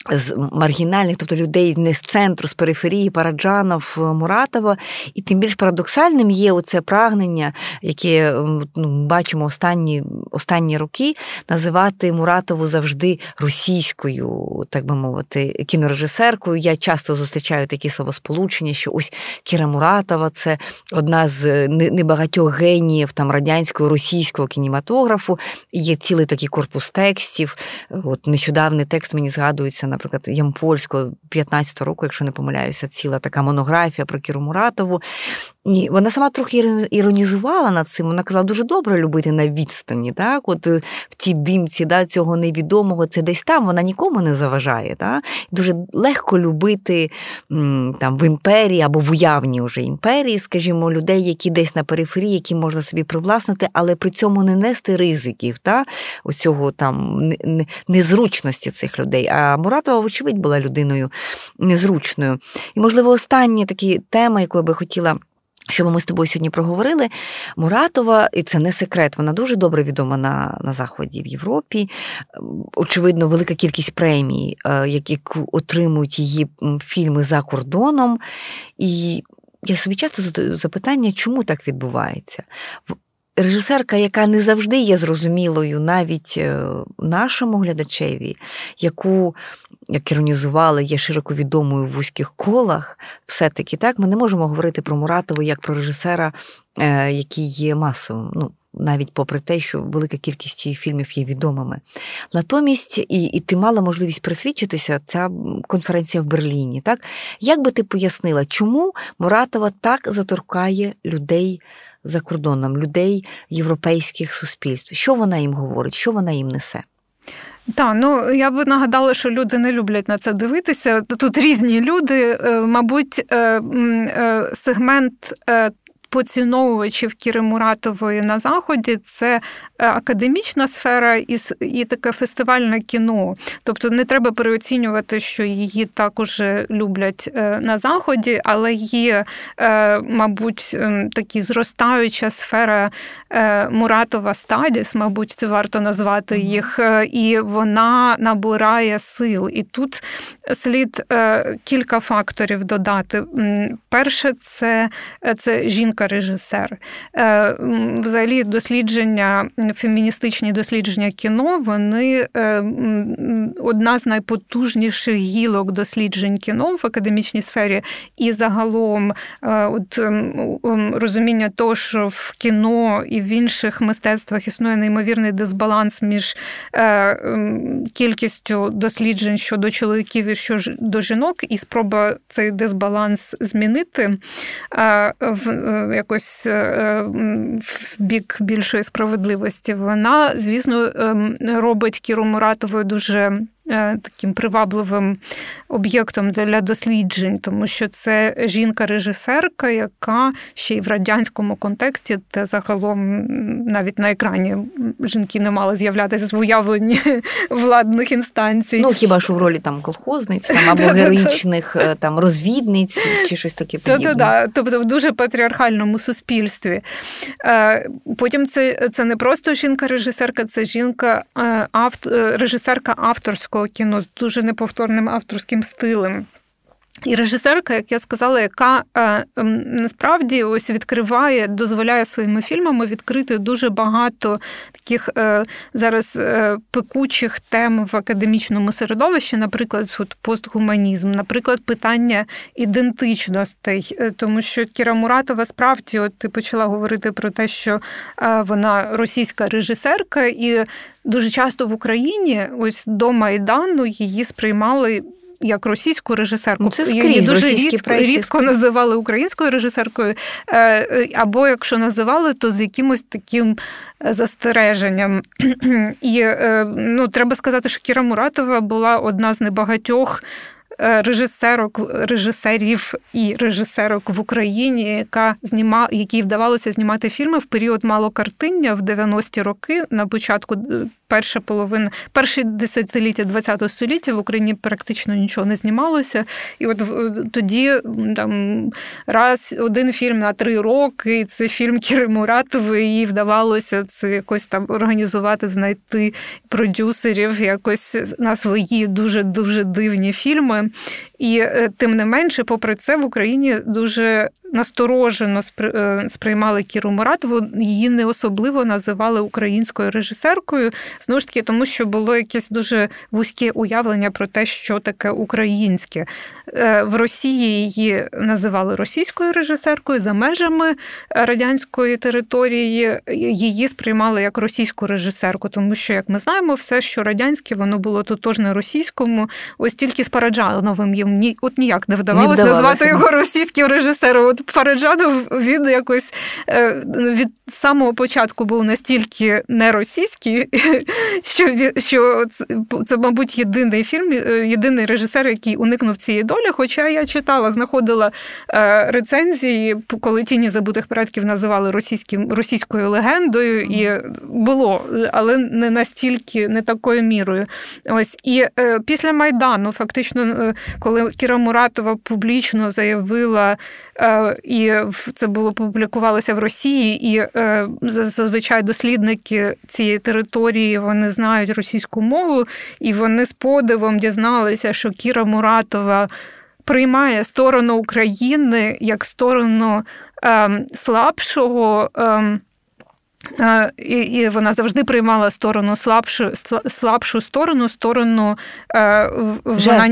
з маргінальних, тобто людей не з центру, з периферії, Параджанов, Муратова, і тим більш парадоксальним є оце прагнення, яке ну, бачимо останні останні роки, називати Муратову завжди російською, так би мовити, кінорежисеркою. Я часто зустрічаю такі словосполучення, що ось Кіра Муратова це одна з небагатьох геніїв там радянського російського кінематографу. Є цілий такий корпус текстів. От нещодавний текст мені згадується наприклад, Ямпольського 15 року, якщо не помиляюся, ціла така монографія про Кіру Муратову. І вона сама трохи іронізувала над цим. Вона казала, дуже добре любити на відстані. Так? От е, В тій димці да, цього невідомого, це десь там, вона нікому не заважає. Так? Дуже легко любити там, в імперії або в уявній вже імперії, скажімо, людей, які десь на периферії, які можна собі привласнити, але при цьому не нести ризиків, та? оцього там незручності цих людей. А Муратова, вочевидь, була людиною незручною. І, можливо, остання така тема, яку я би хотіла. Щоб ми з тобою сьогодні проговорили, Муратова, і це не секрет, вона дуже добре відома на на Заході в Європі. Очевидно, велика кількість премій, е, які отримують її фільми за кордоном. І я собі часто задаю запитання, чому так відбувається? Режисерка, яка не завжди є зрозумілою навіть е, нашому глядачеві, яку як іронізували, є широко відомою в вузьких колах, все-таки так ми не можемо говорити про Муратову як про режисера, е, який є масовим. Ну, навіть попри те, що велика кількість її фільмів є відомими. Натомість, і і ти мала можливість присвідчитися, ця конференція в Берліні. Так? Як би ти пояснила, чому Муратова так заторкає людей? За кордоном, людей європейських суспільств. Що вона їм говорить, що вона їм несе? Так, ну я би нагадала, що люди не люблять на це дивитися. Тут різні люди, е, мабуть, е, е, сегмент поціновувачів Кіри Муратової на заході це академічна сфера і і таке фестивальне кіно. Тобто не треба переоцінювати, що її також люблять на заході, але є, мабуть, ем, такі зростаюча сфера Муратова Стадіс, мабуть, це варто назвати їх, і вона набирає сил. І тут слід кілька факторів додати. Перше, це це жінка-режисер. Е, взагалі, дослідження, феміністичні дослідження кіно, вони е, одна з найпотужніших гілок досліджень кіно в академічній сфері, і загалом е, от, розуміння того, що в кіно і в інших мистецтвах існує неймовірний дисбаланс між кількістю досліджень щодо чоловіків і щодо жінок, і спроба цей дисбаланс змінити якось е, в бік більшої справедливості. Вона, звісно, ем, робить Кіру Муратовою дуже таким привабливим об'єктом для досліджень, тому що це жінка-режисерка, яка ще й в радянському контексті, де загалом навіть на екрані жінки не мали з'являтися в уявленні владних інстанцій. Ну хіба що в ролі там колхозниць там або героїчних е, там розвідниць чи щось таке подібне. Тобто в дуже патріархальному суспільстві. Е, потім це це не просто жінка-режисерка, це жінка режисерка авторського авторського кіно з дуже неповторним авторським стилем. І режисерка, як я сказала, яка е, ем, насправді ось відкриває, дозволяє своїми фільмами відкрити дуже багато таких е, зараз е, пекучих тем в академічному середовищі, наприклад, от постгуманізм, наприклад, питання ідентичностей, тому що Кіра Муратова справді от ти почала говорити про те, що вона російська режисерка, і дуже часто в Україні ось до Майдану її сприймали як російську режисерку. Ну, це Її дуже рідко, рідко називали українською режисеркою, е, або якщо називали, то з якимось таким е, застереженням. І е, ну, треба сказати, що Кіра Муратова була одна з небагатьох. Режисерок, режисерів і режисерок в Україні, яка зніма, якій вдавалося знімати фільми в період малокартиння в 90-ті роки на початку перша половина, перші десятиліття ХХ століття в Україні практично нічого не знімалося. І от тоді там раз один фільм на три роки, це фільм Кіри Муратової, їй вдавалося це якось там організувати, знайти продюсерів якось на свої дуже дуже дивні фільми. І е, тим не менше, попри це, в Україні дуже насторожено е, сприймали Кіру Муратову, її не особливо називали українською режисеркою. Знову ж таки, тому що було якесь дуже вузьке уявлення про те, що таке українське. Е, в Росії її називали російською режисеркою за межами радянської території. Її сприймали як російську режисерку, тому що, як ми знаємо, все, що радянське, воно було тотожне російському, ось тільки з Параджановим їм ні, от ніяк не вдавалося назвати його російським режисером. От Параджанов він якось е, від самого початку був настільки не російський, що що це, мабуть, єдиний фільм, е, єдиний режисер, який уникнув цієї долі. Хоча я читала, знаходила е, рецензії, коли тіні забутих предків називали російським російською легендою, і було, але не настільки, не такою мірою. Ось і після Майдану, фактично, коли Кіра Муратова публічно заявила, е, і це було публікувалося в Росії, і е, зазвичай дослідники цієї території вони знають російську мову, і вони з подивом дізналися, що Кіра Муратова приймає сторону України як сторону ем, слабшого. І і вона завжди приймала сторону слабшу слабшу сторону, сторону вона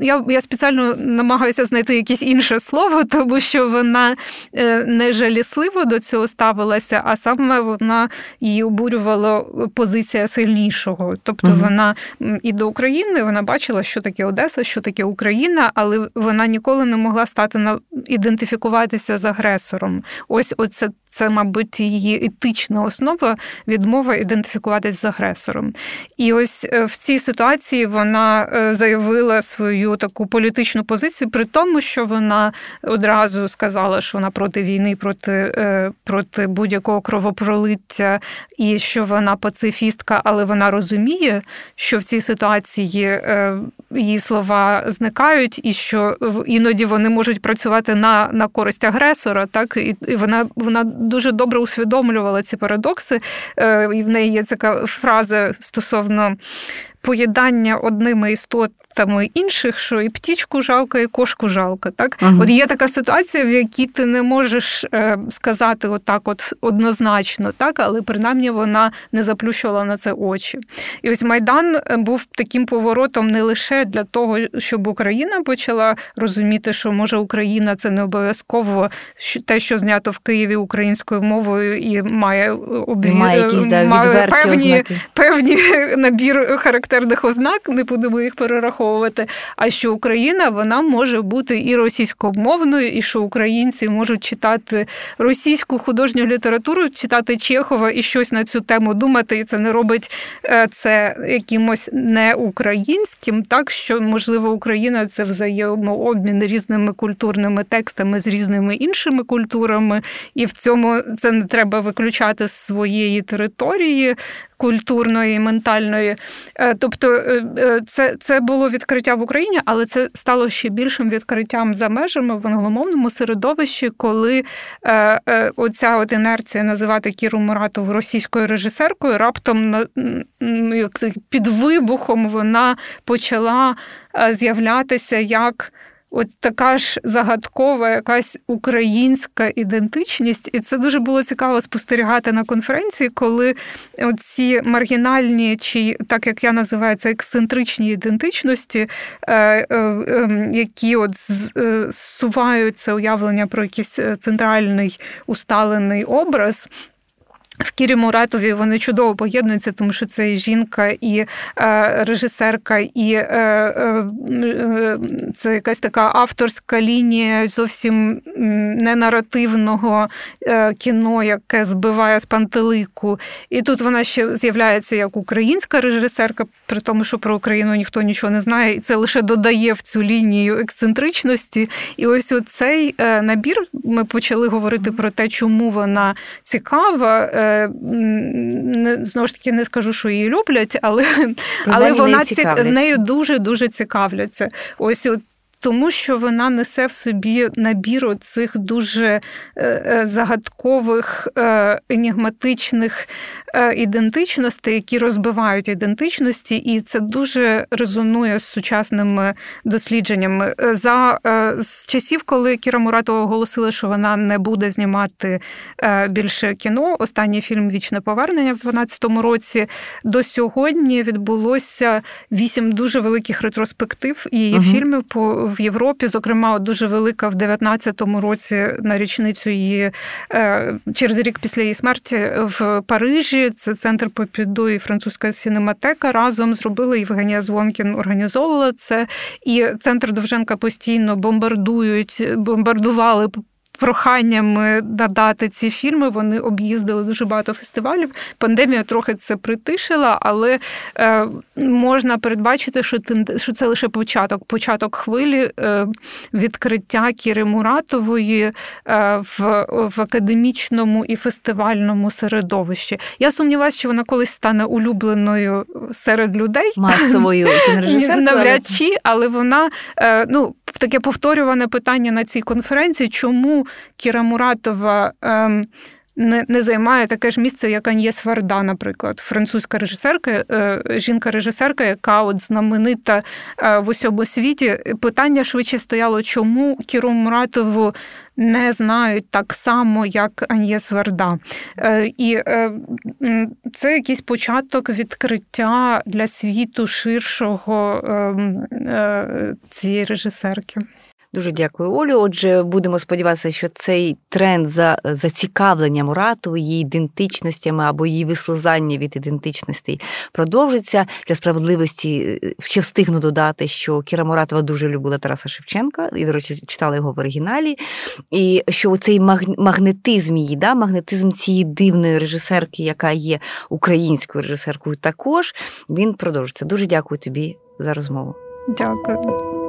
я я спеціально намагаюся знайти якесь інше слово, тому що вона е, не жалісливо до цього ставилася, а саме вона її обурювала позиція сильнішого. Тобто угу. вона і до України вона бачила, що таке Одеса, що таке Україна, але вона ніколи не могла стати на ідентифікуватися з агресором. Ось оце це, мабуть, її етична основа відмова ідентифікуватись з агресором. І ось е, в цій ситуації вона е, заявила свою таку політичну позицію, при тому, що вона одразу сказала, що вона проти війни, проти, е, проти будь-якого кровопролиття, і що вона пацифістка, але вона розуміє, що в цій ситуації її слова зникають, і що іноді вони можуть працювати на на користь агресора. Так і вона вона дуже добре усвідомлювала ці парадокси. Е, і в неї є така фраза стосовно поєднання одними істотами інших, що і птічку жалко, і кошку жалко. Так, uh от є така ситуація, в якій ти не можеш е, сказати отак, от однозначно, так, але принаймні вона не заплющувала на це очі. І ось Майдан е, був таким поворотом не лише для того, щоб Україна почала розуміти, що може Україна це не обов'язково те, що знято в Києві українською мовою, і має обві... має якісь да, має певні, певні набір характеристик характерних ознак, не будемо їх перераховувати. А що Україна вона може бути і російськомовною, і що українці можуть читати російську художню літературу, читати Чехова і щось на цю тему думати, і це не робить е, це якимось неукраїнським, так що можливо Україна це взаємообмін різними культурними текстами з різними іншими культурами, і в цьому це не треба виключати з своєї території культурної, ментальної. Е, тобто е, е, це це було відкриття в Україні, але це стало ще більшим відкриттям за межами в англомовному середовищі, коли оця от інерція називати Кіру Муратову російською режисеркою раптом під вибухом вона почала з'являтися як от така ж загадкова, якась українська ідентичність, і це дуже було цікаво спостерігати на конференції, коли ці маргінальні, чи так як я називаю це, ексцентричні ідентичності, е, е, ем, які от е, зсувають це уявлення про якийсь центральний усталений образ. В Кірі Муратові вони чудово поєднуються, тому що це і жінка, і е, режисерка, і е, е, е це якась така авторська лінія зовсім не наративного е, кіно, яке збиває з пантелику. І тут вона ще з'являється як українська режисерка, при тому, що про Україну ніхто нічого не знає, і це лише додає в цю лінію ексцентричності. І ось цей е, набір ми почали говорити про те, чому вона цікава. Не знову ж таки не скажу, що її люблять, але але вона ці, нею дуже дуже цікавляться. Ось тому що вона несе в собі набір цих дуже е, е, загадкових е, енігматичних ідентичностей, які розбивають ідентичності, і це дуже резонує з сучасними дослідженнями. За з часів, коли Кіра Муратова оголосила, що вона не буде знімати більше кіно, останній фільм Вічне повернення в 2012 році. До сьогодні відбулося вісім дуже великих ретроспектив її угу. фільмів по в Європі, зокрема, дуже велика в 19-му році на річницю її е, через рік після її смерті в Парижі. Це центр Попіду і французька синематека разом зробили. Євгенія Звонкін організовувала це. І центр Довженка постійно бомбардують, бомбардували проханнями надати ці фільми. Вони об'їздили дуже багато фестивалів. Пандемія трохи це притишила, але е, можна передбачити, що що це лише початок, початок хвилі е, відкриття Кіри Муратової е, в, в академічному і фестивальному середовищі. Я сумніваюся, що вона колись стане улюбленою серед людей масовою навряд чи, але вона е, ну таке повторюване питання на цій конференції, чому Кіра Муратова. Ем, не не займає таке ж місце, як Аньєс Варда, наприклад, французька режисерка, е, жінка-режисерка, яка от знаменита е, в усьому світі. Питання швидше стояло, чому Кіру Муратову не знають так само, як Аньєс Варда. Е, і це якийсь початок відкриття для світу ширшого ем, цієї режисерки. Дуже дякую, Олю. Отже, будемо сподіватися, що цей тренд за зацікавлення Муратової, її ідентичностями або її вислизання від ідентичностей продовжиться. Для справедливості е, ще встигну додати, що Кіра Муратова дуже любила Тараса Шевченка, і, до речі, читала його в оригіналі. І що цей магнетизм її, да, магнетизм цієї дивної режисерки, яка є українською режисеркою, також він продовжиться. Дуже дякую тобі за розмову. Дякую.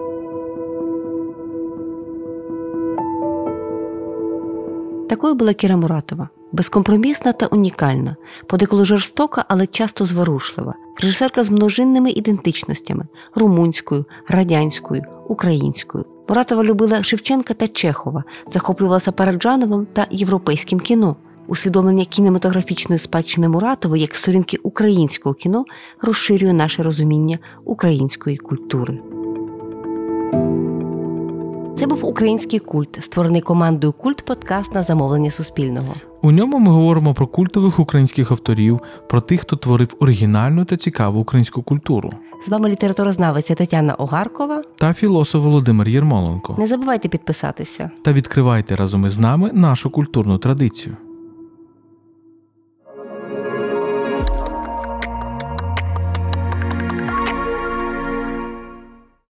Такою була Кіра Муратова, безкомпромісна та унікальна, подеколи жорстока, але часто зворушлива, режисерка з множинними ідентичностями румунською, радянською, українською. Муратова любила Шевченка та Чехова, захоплювалася Параджановим та європейським кіно. Усвідомлення кінематографічної спадщини Муратової як сторінки українського кіно розширює наше розуміння української культури. Це був український культ, створений командою Культ Подкаст на замовлення Суспільного. У ньому ми говоримо про культових українських авторів, про тих, хто творив оригінальну та цікаву українську культуру. З вами літературознавиця Тетяна Огаркова та філософ Володимир Єрмоленко. Не забувайте підписатися та відкривайте разом із нами нашу культурну традицію.